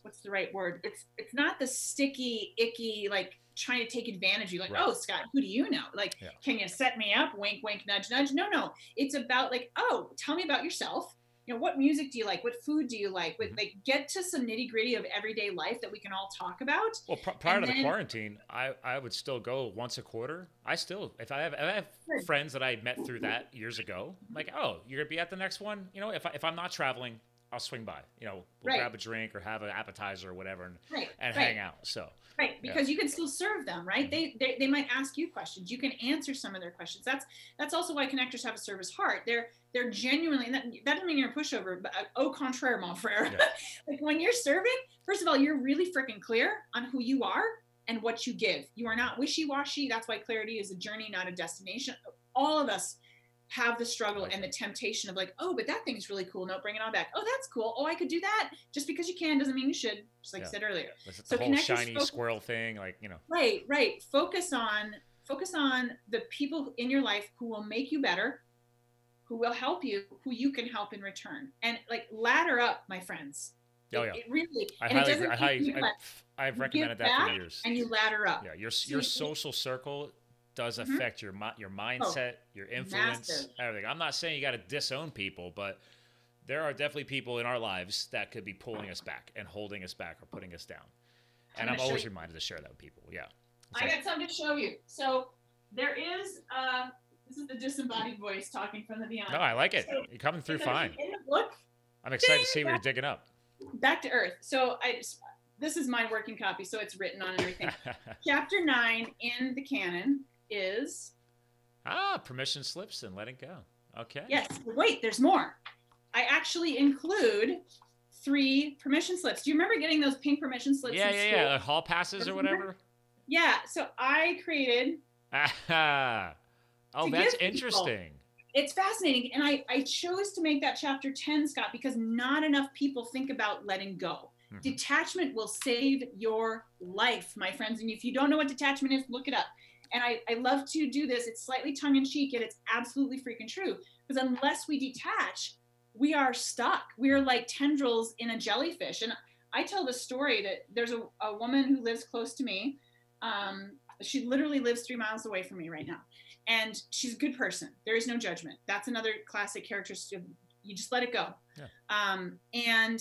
C: what's the right word? It's it's not the sticky, icky, like trying to take advantage of you. Like, right. oh, Scott, who do you know? Like, yeah. can you set me up? Wink, wink, nudge, nudge. No, no. It's about like, oh, tell me about yourself you know what music do you like? What food do you like? With mm-hmm. like get to some nitty gritty of everyday life that we can all talk about.
B: Well pr- prior and to then, the quarantine i i would still go once a quarter. I still if i have, if I have friends that i met through that years ago I'm like oh you're gonna be at the next one? You know if, I, if i'm not traveling I'll swing by. You know, we'll
C: Right.
B: grab a drink or have an appetizer or whatever, and,
C: Right.
B: and
C: right.
B: hang out. So
C: Right, because you can still serve them, right? They, they they might ask you questions. You can answer some of their questions. That's that's also why connectors have a service heart. They're they're genuinely that, that doesn't mean you're a pushover, but uh, au contraire, mon frere.
B: Yeah.
C: like when you're serving, first of all, you're really freaking clear on who you are and what you give. You are not wishy-washy. That's why clarity is a journey, not a destination. All of us have the struggle and the temptation of like, oh, but that thing's really cool. No, bring it on back. Oh, that's cool. Oh, I could do that. Just because you can doesn't mean you should. Just like
B: Yeah.
C: I said earlier.
B: it's
C: So
B: the whole shiny
C: focus-
B: squirrel thing, like you know.
C: Right, right. Focus on focus on the people in your life who will make you better, who will help you, who you can help in return. And like ladder up, my friends.
B: Oh yeah.
C: It, really
B: I
C: it
B: highly, I highly, I've,
C: I've
B: recommended that for years.
C: and you ladder up.
B: Yeah, your
C: So
B: your
C: you-
B: social circle does
C: Mhm.
B: affect your your mindset, your influence,
C: massive.
B: everything. I'm not saying you got to disown people, but there are definitely people in our lives that could be pulling us back and holding us back or putting us down. And
C: I'm
B: I'm always
C: you-
B: reminded to share that with people. Yeah. It's
C: I
B: like-
C: got something to show you. So there is uh this is the disembodied voice talking from the beyond.
B: no, I like it.
C: So-
B: You're coming through fine.
C: In the book,
B: I'm excited to see what you're digging up.
C: back to earth. So I this is my working copy, so it's written on everything. Chapter nine in the canon is
B: ah, permission slips and letting go. Okay.
C: yes. Wait, there's more. I actually include three permission slips. Do you remember getting those pink permission slips?
B: Yeah,
C: in
B: yeah,
C: school?
B: yeah. Uh, hall passes or whatever.
C: Yeah. So I created.
B: Ah. Oh, that's interesting.
C: It's fascinating, and I I chose to make that chapter ten, Scott, because not enough people think about letting go.
B: Mhm.
C: Detachment will save your life, my friends. And if you don't know what detachment is, look it up. And I, I love to do this. It's slightly tongue in cheek, yet it's absolutely freaking true. Because unless we detach, we are stuck. We are like tendrils in a jellyfish. And I tell the story that there's a, a woman who lives close to me. Um, she literally lives three miles away from me right now. And she's a good person. There is no judgment. That's another classic characteristic. You just let it go.
B: Yeah.
C: Um, and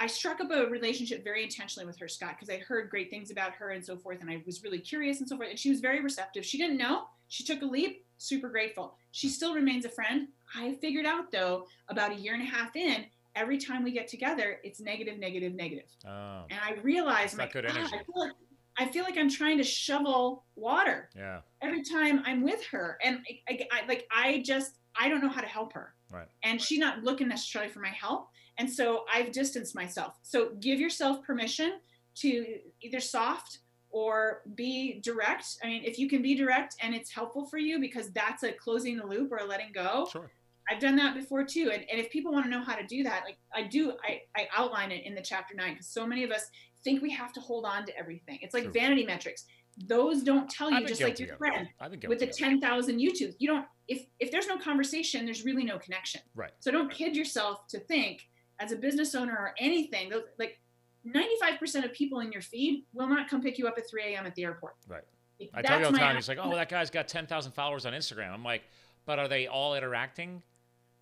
C: I struck up a relationship very intentionally with her, Scott, because I heard great things about her and so forth. And I was really curious and so forth. And she was very receptive. She didn't know. She took a leap. Super grateful. She still remains a friend. I figured out, though, about a year and a half in, every time we get together, it's negative, negative, negative.
B: Oh,
C: And I realized, like, "Ah. I, feel like, I feel like I'm trying to shovel water
B: yeah.
C: every time I'm with her, and I, I, I- like I just I don't know how to help her,
B: Right.
C: and she's not looking necessarily for my help, and so I've distanced myself. So give yourself permission to either soft or be direct. I mean, if you can be direct and it's helpful for you because that's a closing the loop or a letting go.
B: Sure.
C: I've done that before too. And, and if people want to know how to do that, like I do, I, I outline it in the chapter nine because so many of us think we have to hold on to everything. It's like
B: True.
C: vanity metrics. Those don't tell you, just like your friend with the
B: guilty of it.
C: 10,000 YouTube. You don't, if, if there's no conversation, there's really no connection.
B: Right.
C: So don't kid yourself to think as a business owner or anything, those, like 95% of people in your feed will not come pick you up at 3 a.m. at the airport.
B: Right.
C: Like,
B: I tell you all the time, he's like, oh, that guy's got 10,000 followers on Instagram. I'm like, but are they all interacting?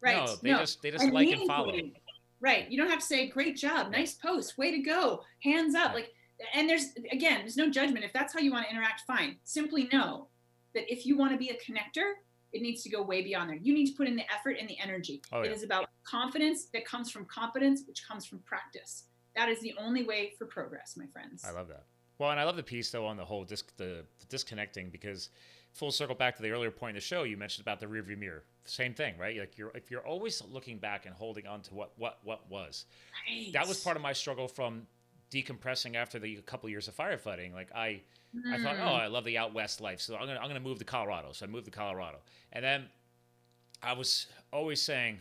C: Right.
B: No, they just they just
C: And
B: like and follow.
C: Right. You don't have to say, great job, nice post, way to go, hands up.
B: Right.
C: Like, and there's, again, there's no judgment. If that's how you want to interact, fine. Simply know that if you want to be a connector, it needs to go way beyond there. You need to put in the effort and the energy.
B: Oh, yeah.
C: is about confidence that comes from competence, which comes from practice. That is the only way for progress, my friends.
B: I love that. Well, and I love the piece though on the whole disc, the, the disconnecting because full circle back to the earlier point in the show, you mentioned about the rearview mirror. Same thing, right? Like you're if you're always looking back and holding on to what what what was.
C: Right.
B: That was part of my struggle from decompressing after the couple years of firefighting. Like I I thought,
C: Mm.
B: oh, I love the out west life, so I'm gonna I'm gonna move to Colorado. So I moved to Colorado, and then I was always saying,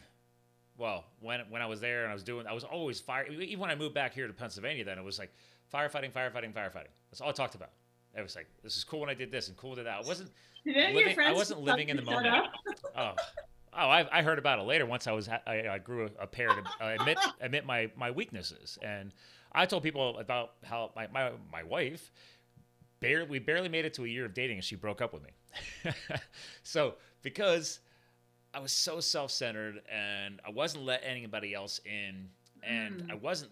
B: well, when when I was there and I was doing, I was always fire. Even when I moved back here to Pennsylvania, then it was like firefighting, firefighting, firefighting. That's all I talked about. It was like this is cool when I did this and cool I did that. I wasn't
C: Did any of your
B: living- I wasn't living in the moment. oh. Oh, I, I heard about it later. Once I was, I, I grew a, a pair to uh, admit admit my my weaknesses, and I told people about how my my, my wife barely we barely made it to a year of dating, and she broke up with me. so because I was so self centered, and I wasn't letting anybody else in, and
C: Mm.
B: I wasn't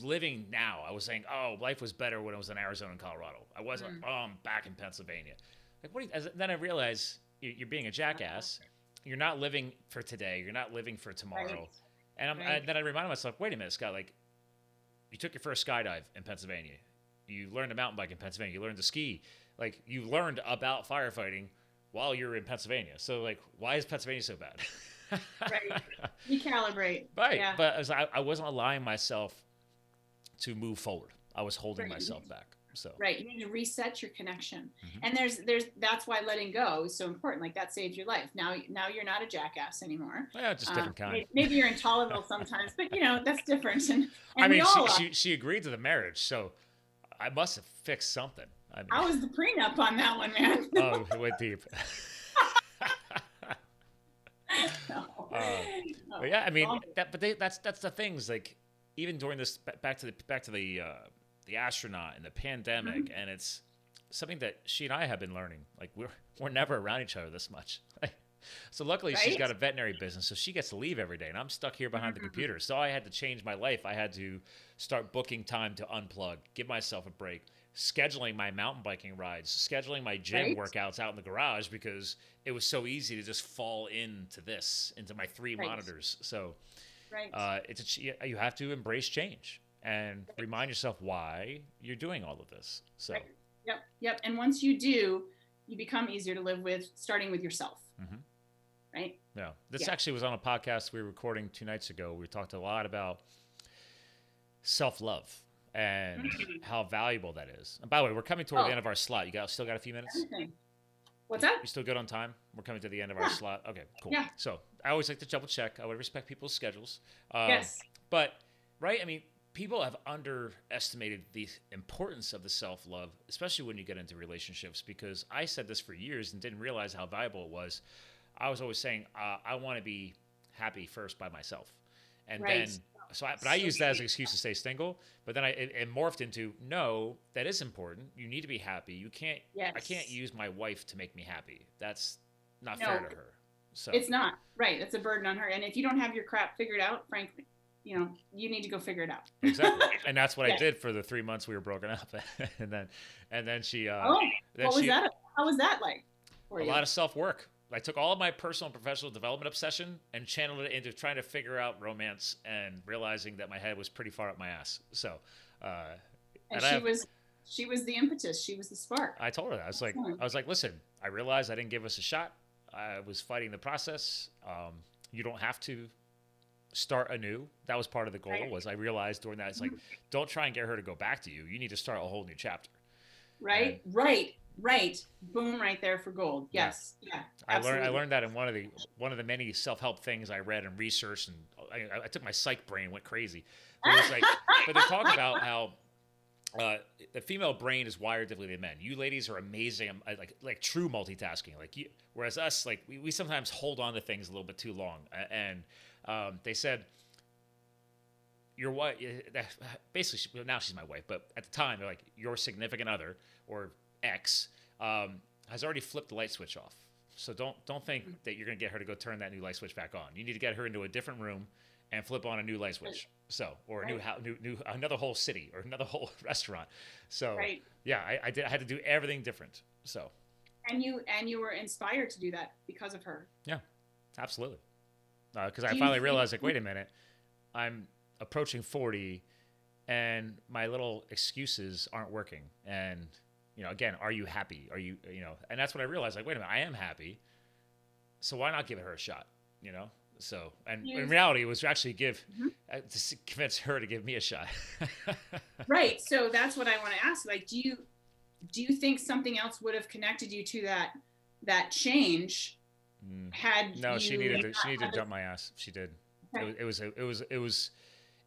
B: living now. I was saying, oh, life was better when I was in Arizona and Colorado. I wasn't.
C: Mm.
B: Oh, I'm back in Pennsylvania. Like, what? You, as, then I realized you- you're being a jackass. You're not living for today. You're not living for tomorrow.
C: Right.
B: And, I'm,
C: Right.
B: and then I reminded myself, wait a minute, Scott, like, you took your first skydive in Pennsylvania. You learned to mountain bike in Pennsylvania. You learned to ski. Like, you learned about firefighting while you're in Pennsylvania. So, like, why is Pennsylvania so bad?
C: Right. Recalibrate.
B: Right.
C: Yeah.
B: But I, was, I, I wasn't allowing myself to move forward. I was holding
C: Right.
B: myself back. So,
C: Right. You need to reset your connection.
B: Mhm.
C: And there's there's that's why letting go is so important. Like that saved your life. Now now you're not a jackass anymore.
B: yeah, just
C: Um,
B: different kind.
C: may- Maybe you're intolerable sometimes, but you know, that's different. And, and
B: I mean, she, she, she agreed to the marriage. So, I must have fixed something. I mean,
C: How was the prenup on that one, man?
B: oh, it went deep.
C: No.
B: Uh, yeah, I mean that. But they, that's that's the things. Like even during this back to the back to the uh, the astronaut and the pandemic,
C: Mm-hmm.
B: and it's something that she and I have been learning. Like we're we're never around each other this much. so luckily she's got a veterinary business, so she gets to leave every day, and I'm stuck here behind
C: Mm-hmm.
B: the computer. So I had to change my life. I had to start booking time to unplug, give myself a break. Scheduling my mountain biking rides, scheduling my gym
C: Right.
B: workouts out in the garage because it was so easy to just fall into this, into my three
C: Right.
B: monitors. So,
C: right.
B: uh, it's a, you have to embrace change and remind yourself why you're doing all of this. So,
C: Right. Yep, yep. And once you do, you become easier to live with, starting with yourself.
B: Mhm.
C: Right?
B: yeah, this
C: Yeah.
B: actually was on a podcast we were recording two nights ago. We talked a lot about self love and
C: Mhm.
B: how valuable that is. And by the way, we're coming toward
C: Oh.
B: the end of our slot. You got still got a few minutes?
C: Everything. What's that?
B: You still good on time? We're coming to the end of our slot. Okay, cool.
C: Yeah.
B: So I always like to double check. I would respect people's schedules. Um,
C: yes.
B: But right, I mean, people have underestimated the importance of the self love, especially when you get into relationships. Because I said this for years and didn't realize how valuable it was. I was always saying uh, I want to be happy first by myself, and
C: Right.
B: then so. I, but I used that as an excuse to stay single. But then I it, it morphed into no, that is important. You need to be happy. You can't. I can't use my wife to make me happy. That's not
C: No.
B: fair to her. So
C: It's not. Right. It's a burden on her. And if you don't have your crap figured out, frankly, you know, you need to go figure it out.
B: exactly and that's what i did for the three months we were broken up and then and then she uh
C: oh,
B: then
C: what was
B: she,
C: that? How was that like? For
B: a
C: you?
B: lot of self-work i took all of my personal and professional development obsession and channeled it into trying to figure out romance and realizing that my head was pretty far up my ass so uh
C: and
B: and
C: she
B: have-
C: was she was the impetus. She was the spark.
B: i told her that i was like i was like listen i realized i didn't give us a shot i was fighting the process um you don't have to start anew that was part of the goal
C: Right.
B: was i realized during that it's like don't try and get her to go back to you you need to start a whole new chapter
C: right? Right. Right. Boom right there for gold. Yes. Yeah.
B: I learned I learned that in one of the one of the many self help things I read and researched, and I, I took my psych brain went crazy. But, it's like, but they talk about how uh, the female brain is wired differently than men. You ladies are amazing, um, like like true multitasking. Like you, whereas us, like we, we sometimes hold on to things a little bit too long. And um, they said your wife, basically she, now she's my wife, but at the time they're like your significant other or ex um, has already flipped the light switch off. So don't don't think that you're gonna get her to go turn that new light switch back on. You need to get her into a different room and flip on a new light switch. So or a new house, new, new another whole city or another whole restaurant. So
C: Right.
B: yeah, I, I did. I had to do everything different. So
C: And you and you were inspired to do that because of her.
B: Yeah absolutely, uh, because I finally
C: think-
B: realized like, wait a minute, I'm approaching forty, and my little excuses aren't working. And you know, again, are you happy? Are you you know? And that's when I realized like, wait a minute, I am happy. So why not give it her a shot? You know. So and in reality, it was actually give
C: Mhm.
B: uh, to convince her to give me a shot.
C: Right. So that's what I want to ask. Like, do you do you think something else would have connected you to that that change
B: Mm.
C: had
B: No, she needed to. She needed to jump my ass. She did.
C: Okay.
B: It, was- it was. It was. It was.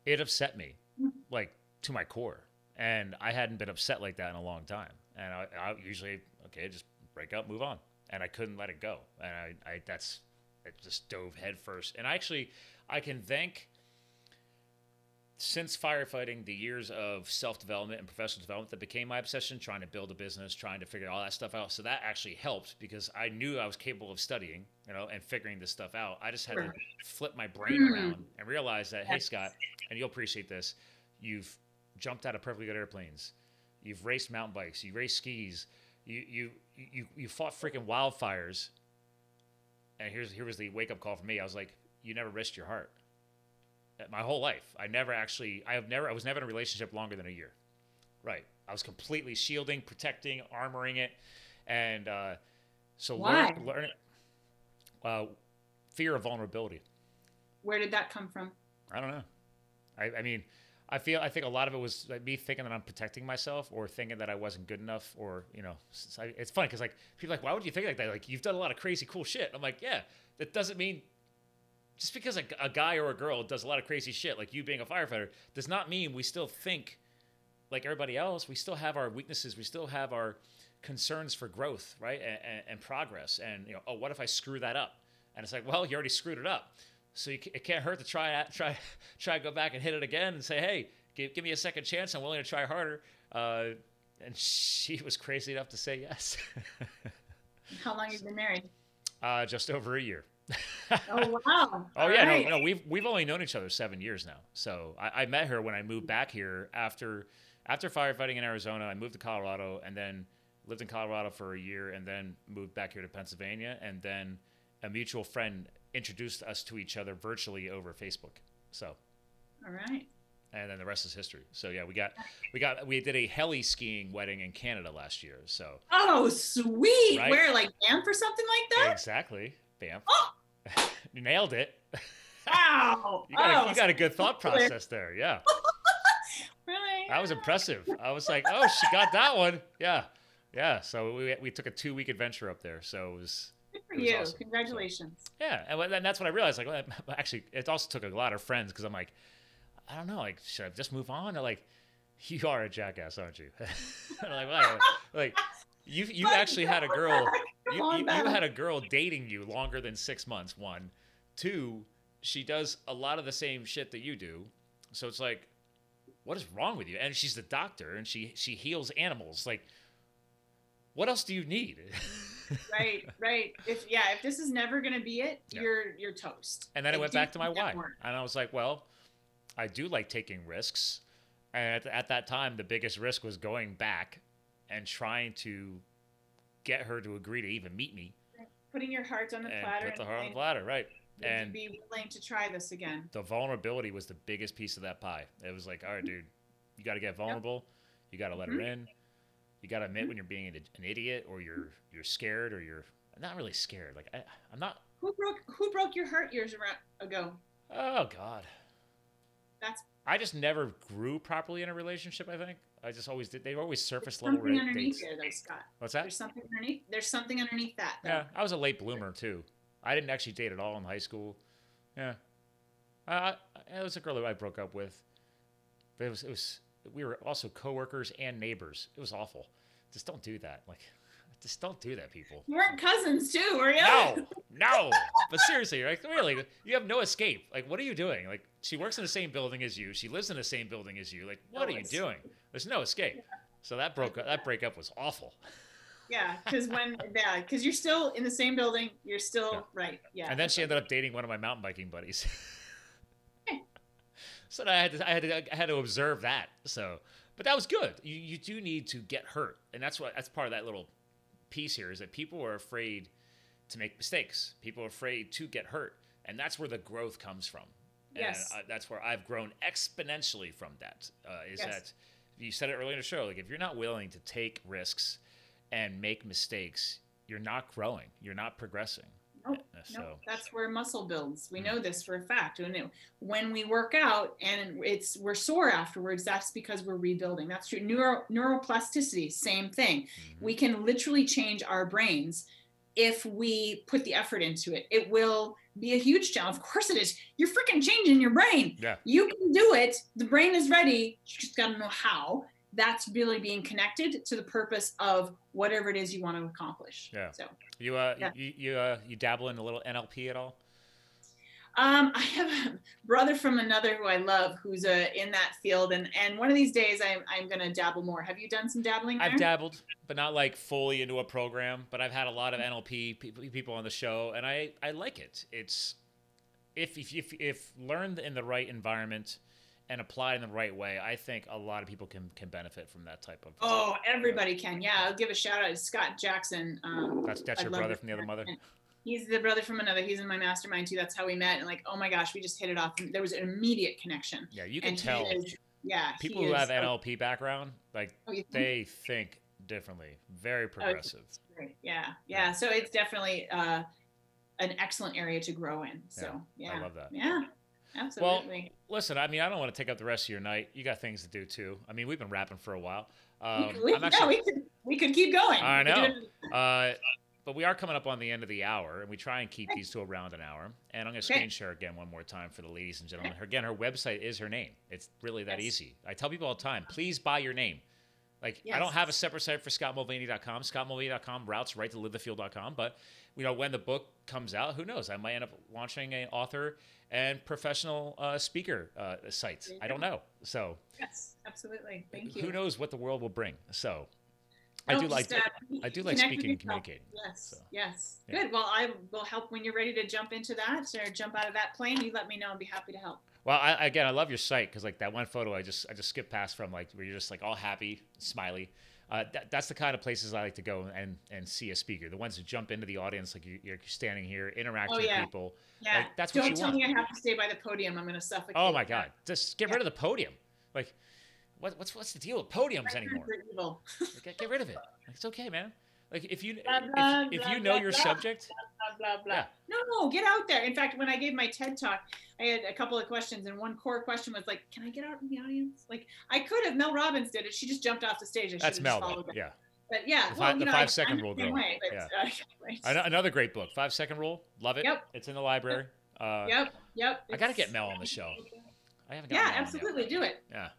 B: It upset me,
C: Mhm.
B: like to my core, and I hadn't been upset like that in a long time. And I, I usually okay, just break up, move on, and I couldn't let it go. And I, I that's, it just dove headfirst. first. And actually, I can thank. Since firefighting, the years of self development and professional development that became my obsession, trying to build a business, trying to figure all that stuff out. So that actually helped because I knew I was capable of studying, you know, and figuring this stuff out. I just had to flip my brain
C: Mm.
B: around and realize that, hey, Scott, and you'll appreciate this, you've jumped out of perfectly good airplanes, you've raced mountain bikes, you raced skis, you you you you fought freaking wildfires. And here's here was the wake up call for me. I was like, you never risked your heart. my whole life. I never actually, I have never, I was never in a relationship longer than a year. Right. I was completely shielding, protecting, armoring it, and uh, so
C: Why?
B: learn, learn uh, fear of vulnerability.
C: Where did that come from?
B: I don't know. I, I mean, I feel I think a lot of it was like me thinking that I'm protecting myself or thinking that I wasn't good enough or you know it's funny because like people like why would you think like that? Like you've done a lot of crazy cool shit. I'm like yeah that doesn't mean just because a guy or a girl does a lot of crazy shit like you being a firefighter does not mean we still think like everybody else. We still have our weaknesses. We still have our concerns for growth right? And, and, and progress. And you know oh what if I screw that up? And it's like well you already screwed it up so you, it can't hurt to try try try to go back and hit it again and say, hey, give, give me a second chance. I'm willing to try harder. Uh, and she was crazy enough to say yes.
C: How long have you been married?
B: uh, just over a year.
C: Oh wow!
B: Oh
C: All
B: yeah,
C: right.
B: no, no, we've we've only known each other seven years now. So I, I met her when I moved back here after after firefighting in Arizona. I moved to Colorado and then lived in Colorado for a year and then moved back here to Pennsylvania. And then a mutual friend introduced us to each other virtually over Facebook. So
C: All right.
B: and then the rest is history. So yeah, we got we got we did a heli skiing wedding in Canada last year. So
C: Oh, sweet.
B: Right?
C: Where like Banff or something like that?
B: exactly, bam,
C: Oh,
B: nailed it.
C: wow.
B: You got, a,
C: oh,
B: you got a good thought process there. Yeah,
C: Really?
B: that was impressive. I was like, oh, she got that one. Yeah, yeah. So we we took a two week adventure up there. So it was
C: Good for you.
B: awesome.
C: Congratulations.
B: yeah, and then that's when I realized like well, actually it also took a lot of friends because I'm like, I don't know, like should I just move on or like. You are a jackass, aren't you? Like, well, like you you actually had a girl you, you, you had a girl dating you longer than six months. One, two, she does a lot of the same shit that you do. So it's like, what is wrong with you? And she's the doctor, and she she heals animals. Like, what else do you need?
C: Right, right. If yeah, if this is never gonna be it,
B: Yeah.
C: you're you're toast.
B: and then I
C: I
B: went back to my why, and I was like, well, I do like taking risks, and at, at that time, the biggest risk was going back and trying to get her to agree to even meet me
C: Putting your heart on the
B: and
C: platter
B: put the heart on the platter, right?
C: "Would
B: And
C: be willing to try this again?
B: the vulnerability was the biggest piece of that pie. It was like, all right, dude, you got to get vulnerable. You got to let her
C: Mhm.
B: in. You got to admit mm-hmm. when you're being an, idiot or you're you're scared or you're not really scared. Like I, I'm not.
C: Who broke who broke your heart years ago?
B: Oh God.
C: That's
B: I just never grew properly in a relationship. I think I just always did. They were always surface level
C: something underneath
B: dates.
C: there though, Scott.
B: What's that?
C: There's something underneath. There's something underneath that. Though.
B: Yeah, I was a late bloomer too. I didn't actually date at all in high school. Yeah, I, I, it was a girl that I broke up with. But it was it was we were also coworkers and neighbors. It was awful. Just don't do that. Like, just don't do that, people.
C: You weren't cousins too, were you?
B: No, no. But seriously, like really, you have no escape. Like, what are you doing? Like, she works in the same building as you. She lives in the same building as you. Like, what
C: No
B: are you doing? There's no escape. So that broke up, that breakup was awful.
C: Yeah, because when yeah, because you're still in the same building, you're still
B: Yeah.
C: right. Yeah.
B: And then she ended up dating one of my mountain biking buddies. so I had to, I had to, I had to observe that. So, but that was good. You, you do need to get hurt, and that's what that's part of that little piece here is that people are afraid to make mistakes. People are afraid to get hurt, and that's where the growth comes from.
C: Yes.
B: And uh, that's where I've grown exponentially from that. Uh, is
C: Yes.
B: that you said it earlier in the show? Like if you're not willing to take risks and make mistakes, you're not growing. You're not progressing.
C: Nope,
B: Uh,
C: No, that's where muscle builds. We
B: Mm.
C: know this for a fact. When, it- when we work out and it's we're sore afterwards, that's because we're rebuilding. That's true. Neuro neuroplasticity, same thing.
B: Mhm.
C: We can literally change our brains if we put the effort into it. It will be a huge challenge. Of course it is. You're freaking changing your brain.
B: Yeah.
C: You can do it. The brain is ready. You just got to know how. That's really being connected to the purpose of whatever it is you want to accomplish.
B: Yeah.
C: So
B: You uh
C: Yeah.
B: you you uh you dabble in a little NLP at all?
C: Um, I have a brother from another who I love who's uh, in that field, and and one of these days I'm I'm gonna dabble more. Have you done some dabbling?
B: I've dabbled, but not like fully into a program. But I've had a lot of NLP pe- people on the show, and I I like it. It's if if if, if learned in the right environment and applied in the right way, I think a lot of people can can benefit from that type of.
C: Oh, everybody can. Yeah, I'll give a shout out to Scott Jackson. Um,
B: That's that's
C: I
B: your brother from the other mother.
C: He's the brother from another. He's in my mastermind too. That's how we met. And like, oh my gosh, we just hit it off. And there was an immediate connection.
B: Yeah, you can
C: And
B: tell.
C: is- yeah,
B: People who
C: is
B: have NLP background, like
C: Oh, you
B: they think differently. Very progressive.
C: Great. Yeah, yeah. So it's definitely uh, an excellent area to grow in. So
B: Yeah,
C: yeah,
B: I love that.
C: Yeah, absolutely.
B: Well, Listen, I mean, I don't want to take up the rest of your night. You got things to do too. I mean, we've been rapping for a while.
C: we,
B: Um,
C: could- we,
B: I'm
C: yeah, we could we could keep going.
B: I know. uh, but we are coming up on the end of the hour, and we try and keep these to around an hour. And I'm going to screen share again one more time for the ladies and gentlemen. Her, again, her website is her name. It's really that
C: Yes.
B: easy. I tell people all the time, please buy your name. Like I don't have a separate site for scottmulvaney.com. Scottmulvaney.com routes right to livethefield.com. But you know, when the book comes out, who knows? I might end up launching an author and professional uh, speaker uh, site. I don't know. So
C: Yes, absolutely. Thank you.
B: who knows what the world will bring? So I do like
C: just, uh,
B: I do like speaking and communicating.
C: Yes,
B: So,
C: yes.
B: yeah.
C: Good. Well, I will help when you're ready to jump into that or jump out of that plane. You let me know. I'll be happy to help.
B: Well, I, again, I love your site because like that one photo I just I just skipped past from like where you're just like all happy, smiley. Uh, that, that's the kind of places I like to go and and see a speaker. The ones who jump into the audience, like you, you're standing here, interact
C: Oh,
B: with
C: yeah.
B: people.
C: Yeah.
B: Like, that's what
C: Don't
B: you
C: tell
B: want.
C: me I have to stay by the podium. I'm going to suffocate.
B: Oh my God! Just get
C: Yeah.
B: rid of the podium. Like, what, what's what's the deal with podiums anymore?
C: are
B: get, get rid of it. Like, it's okay, man. Like if you
C: Blah, blah,
B: if, if you know
C: blah,
B: your
C: blah.
B: subject,
C: blah blah blah.
B: Yeah.
C: No, no, get out there. In fact, when I gave my TED talk, I had a couple of questions, and one core question was like, "Can I get out in the audience?" Like I could have. Mel Robbins did it. She just jumped off the stage. I
B: that's Mel.
C: have just followed that.
B: Yeah.
C: But yeah,
B: The
C: well,
B: fi- the
C: know,
B: five second rule girl.
C: way, but,
B: Yeah.
C: uh, right.
B: Another great book, Five Second Rule. Love it.
C: Yep.
B: It's in the library. Uh,
C: Yep, yep.
B: I gotta get Mel on the show. I haven't got
C: Yeah,
B: Mel on yet.
C: absolutely, do it.
B: Yeah.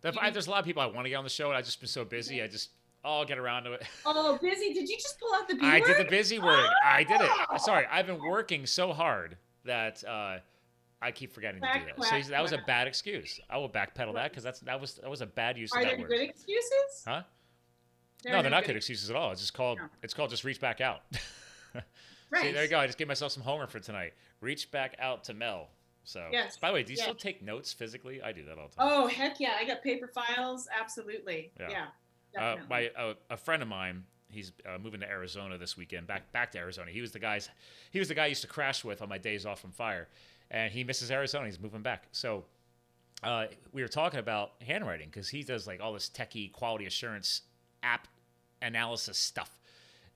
B: The- I- there's a lot of people I want to get on the show, and I've just been so busy. I just, I'll get around to it.
C: Oh, busy. Did you just pull out the B
B: I
C: word?
B: I did the busy word. I did it.
C: Oh!
B: Sorry, I've been working so hard that uh, I keep forgetting to do that.
C: quack,
B: so that was a bad excuse. I will backpedal that because that's that was that was a bad use
C: Are
B: of
C: there
B: that word.
C: good excuses?
B: Huh?
C: There
B: no, they're not good excuses at all. It's just called
C: No.
B: it's called just reach back out.
C: Right.
B: See, there you go. I just gave myself some homework for tonight. Reach back out to Mel. So,
C: Yes,
B: by the way, do you
C: yes.
B: still take notes physically? I do that all the time.
C: Oh heck yeah! I got paper files. Absolutely.
B: Yeah.
C: Yeah.
B: Uh,
C: definitely.
B: my uh, a friend of mine, he's uh, moving to Arizona this weekend. Back back to Arizona. He was the guys. He was the guy I used to crash with on my days off from fire, and he misses Arizona. He's moving back. So uh, we were talking about handwriting because he does like all this techie quality assurance app analysis stuff,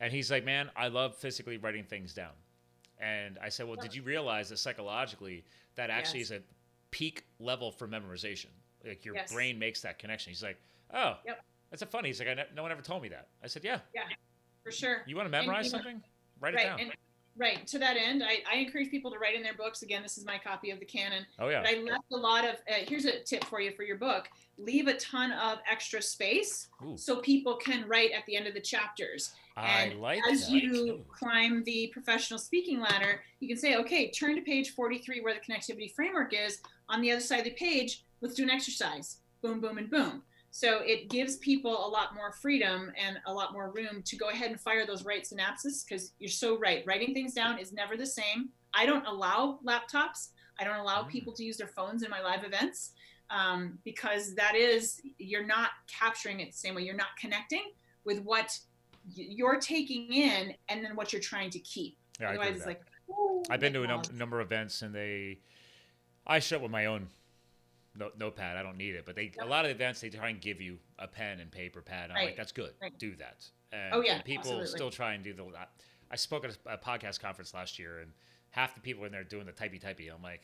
B: and he's like, "Man, I love physically writing things down." And I said, "Well, did you realize that psychologically that actually
C: Yes.
B: is a peak level for memorization? Like your
C: Yes.
B: brain makes that connection." He's like, "Oh,
C: Yep.
B: That's a funny." He's like, I ne- "No one ever told me that." I said, "Yeah, Yeah,
C: for sure.
B: you want to memorize
C: know-
B: something? Write it
C: right
B: down."
C: and right to that end I, I encourage people to write in their books again this is my copy of the canon
B: oh yeah,
C: but i left a lot of uh, here's a tip for you for your book leave a ton of extra space
B: Ooh,
C: so people can write at the end of the chapters
B: I
C: and
B: like
C: as
B: that.
C: you climb the professional speaking ladder you can say okay turn to page 43 where the connectivity framework is on the other side of the page let's do an exercise boom boom and boom so it gives people a lot more freedom and a lot more room to go ahead and fire those right synapses because you're so right writing things down is never the same. I don't allow laptops. I don't allow
B: Mm.
C: people to use their phones in my live events um, because that is you're not capturing it the same way. You're not connecting with what you're taking in and then what you're trying to keep.
B: Yeah, I agree with that.
C: Like,
B: I've been to a num- number of events, and they, I show up with my own no- notepad. I don't need it, but they a lot of events they try and give you a pen and paper pad. And I'm like, that's good.
C: Right.
B: Do that. And,
C: Oh, yeah,
B: and people
C: absolutely.
B: still try and do the. I- I spoke at a, a podcast conference last year, and half the people in there doing the typey typey. I'm like,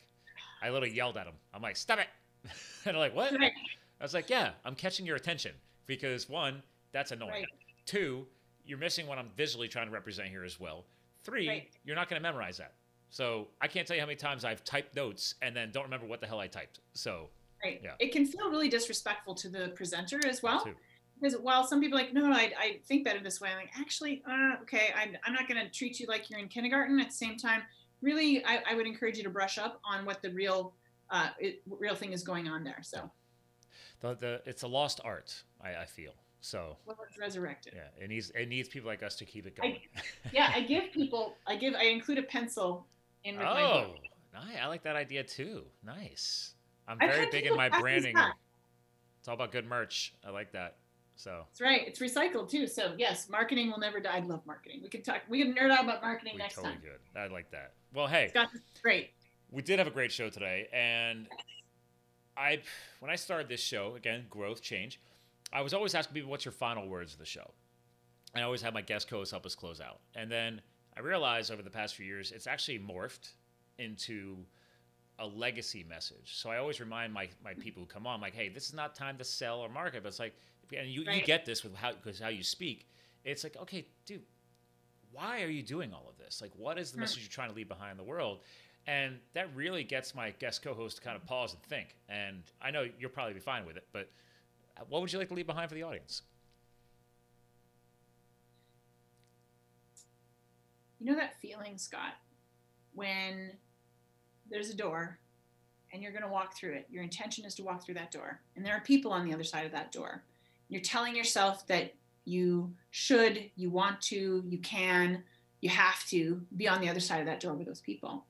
B: I literally yelled at them. I'm like, stop it! and they're like, what?
C: Right.
B: I was like, yeah, I'm catching your attention because one, that's annoying.
C: Right.
B: Two, you're missing what I'm visually trying to represent here as well. Three,
C: Right.
B: you're not going to memorize that. So I can't tell you how many times I've typed notes and then don't remember what the hell I typed. So
C: Right.
B: Yeah.
C: It can feel really disrespectful to the presenter as well.
B: too.
C: Because while some people are like, no, I, I think better this way. I'm like, actually, uh, okay, I'm, I'm not going to treat you like you're in kindergarten. At the same time, really, I, I would encourage you to brush up on what the real, uh, it, real thing is going on there. So,
B: the, the it's a lost art. I, I feel so.
C: well, it's resurrected.
B: Yeah, it needs it needs people like us to keep it going.
C: Yeah, I give people, I give, I include a pencil in with my
B: oh, nice. I like that idea too. Nice. I'm very big in my branding. It's all about good merch. I like that. So
C: that's right. It's recycled too. So yes, marketing will never die. I love marketing. We could talk. We can nerd out about marketing
B: we
C: next
B: totally
C: time.
B: Good. I like that. Well, hey,
C: Scott, great.
B: We did have a great show today, and I, when I started this show, again, growth, change. I was always asking people, "What's your final words of the show?" I always had my guest co-hosts help us close out, and then I realized over the past few years, it's actually morphed into a legacy message. So I always remind my, my mm. people who come on, like, hey, this is not time to sell or market, but it's like, and you, right. you get this with how because how you speak. It's like, okay, dude, why are you doing all of this? Like, what is the message you're trying to leave behind in the world? And that really gets my guest co-host to kind of pause and think. And I know you'll probably be fine with it, but uh, what would you like to leave behind for the audience?
C: You know that feeling, Scott, when there's a door and you're going to walk through it. Your intention is to walk through that door. And there are people on the other side of that door. You're telling yourself that you should, you want to, you can, you have to be on the other side of that door with those people.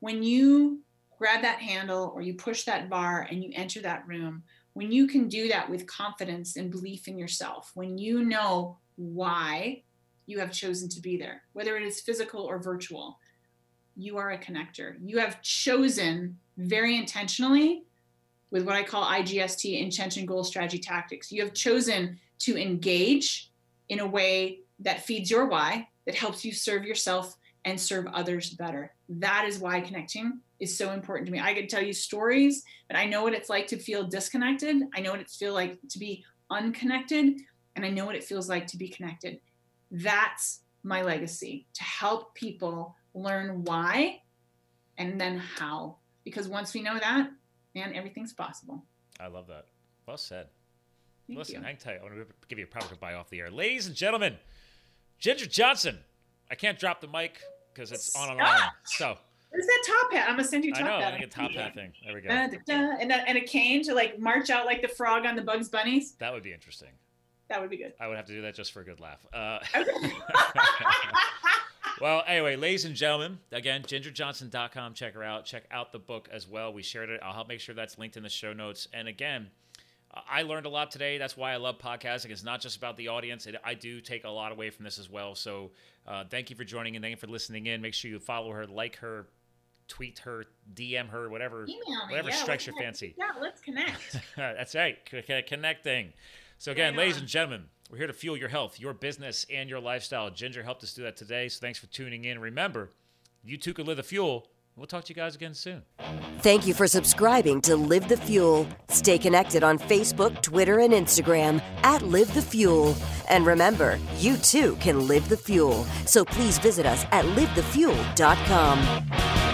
C: When you grab that handle or you push that bar and you enter that room, when you can do that with confidence and belief in yourself, when you know why you have chosen to be there, whether it is physical or virtual, you are a connector. You have chosen very intentionally with what I call IGST, intention, goal, strategy, tactics. You have chosen to engage in a way that feeds your why, that helps you serve yourself and serve others better. That is why connecting is so important to me. I can tell you stories, but I know what it's like to feel disconnected. I know what it feels like to be unconnected, and I know what it feels like to be connected. That's my legacy to help people learn why and then how. Because once we know that, man, everything's possible.
B: I love that. Well said.
C: Thank
B: Listen,
C: you.
B: I can tell you, I want to give you a proper goodbye off the air. Ladies and gentlemen, Ginger Johnson. I can't drop the mic because it's on and on. So.
C: Where's that top hat? I'm gonna send you top
B: I know,
C: hat.
B: I get top hat thing. There we go.
C: Da, da, da. And, that, and a cane to like march out like the frog on the Bugs Bunnies.
B: That would be interesting.
C: That would be good.
B: I would have to do that just for a good laugh. Uh, well, anyway, ladies and gentlemen, again, gingerjohnson.com. Check her out. Check out the book as well. We shared it. I'll help make sure that's linked in the show notes. And again, I learned a lot today. That's why I love podcasting. It's not just about the audience. It, I do take a lot away from this as well. So uh, thank you for joining and Thank you for listening in. Make sure you follow her, like her, tweet her, DM her, whatever, whatever
C: yeah,
B: strikes your fancy.
C: Yeah, let's connect.
B: That's right, connecting. So again, ladies and gentlemen, we're here to fuel your health, your business, and your lifestyle. Ginger helped us do that today. So thanks for tuning in. Remember, you too can live the fuel. We'll talk to you guys again soon.
A: Thank you for subscribing to Live the Fuel. Stay connected on Facebook, Twitter, and Instagram at Live the Fuel. And remember, you too can live the fuel. So please visit us at livethefuel.com.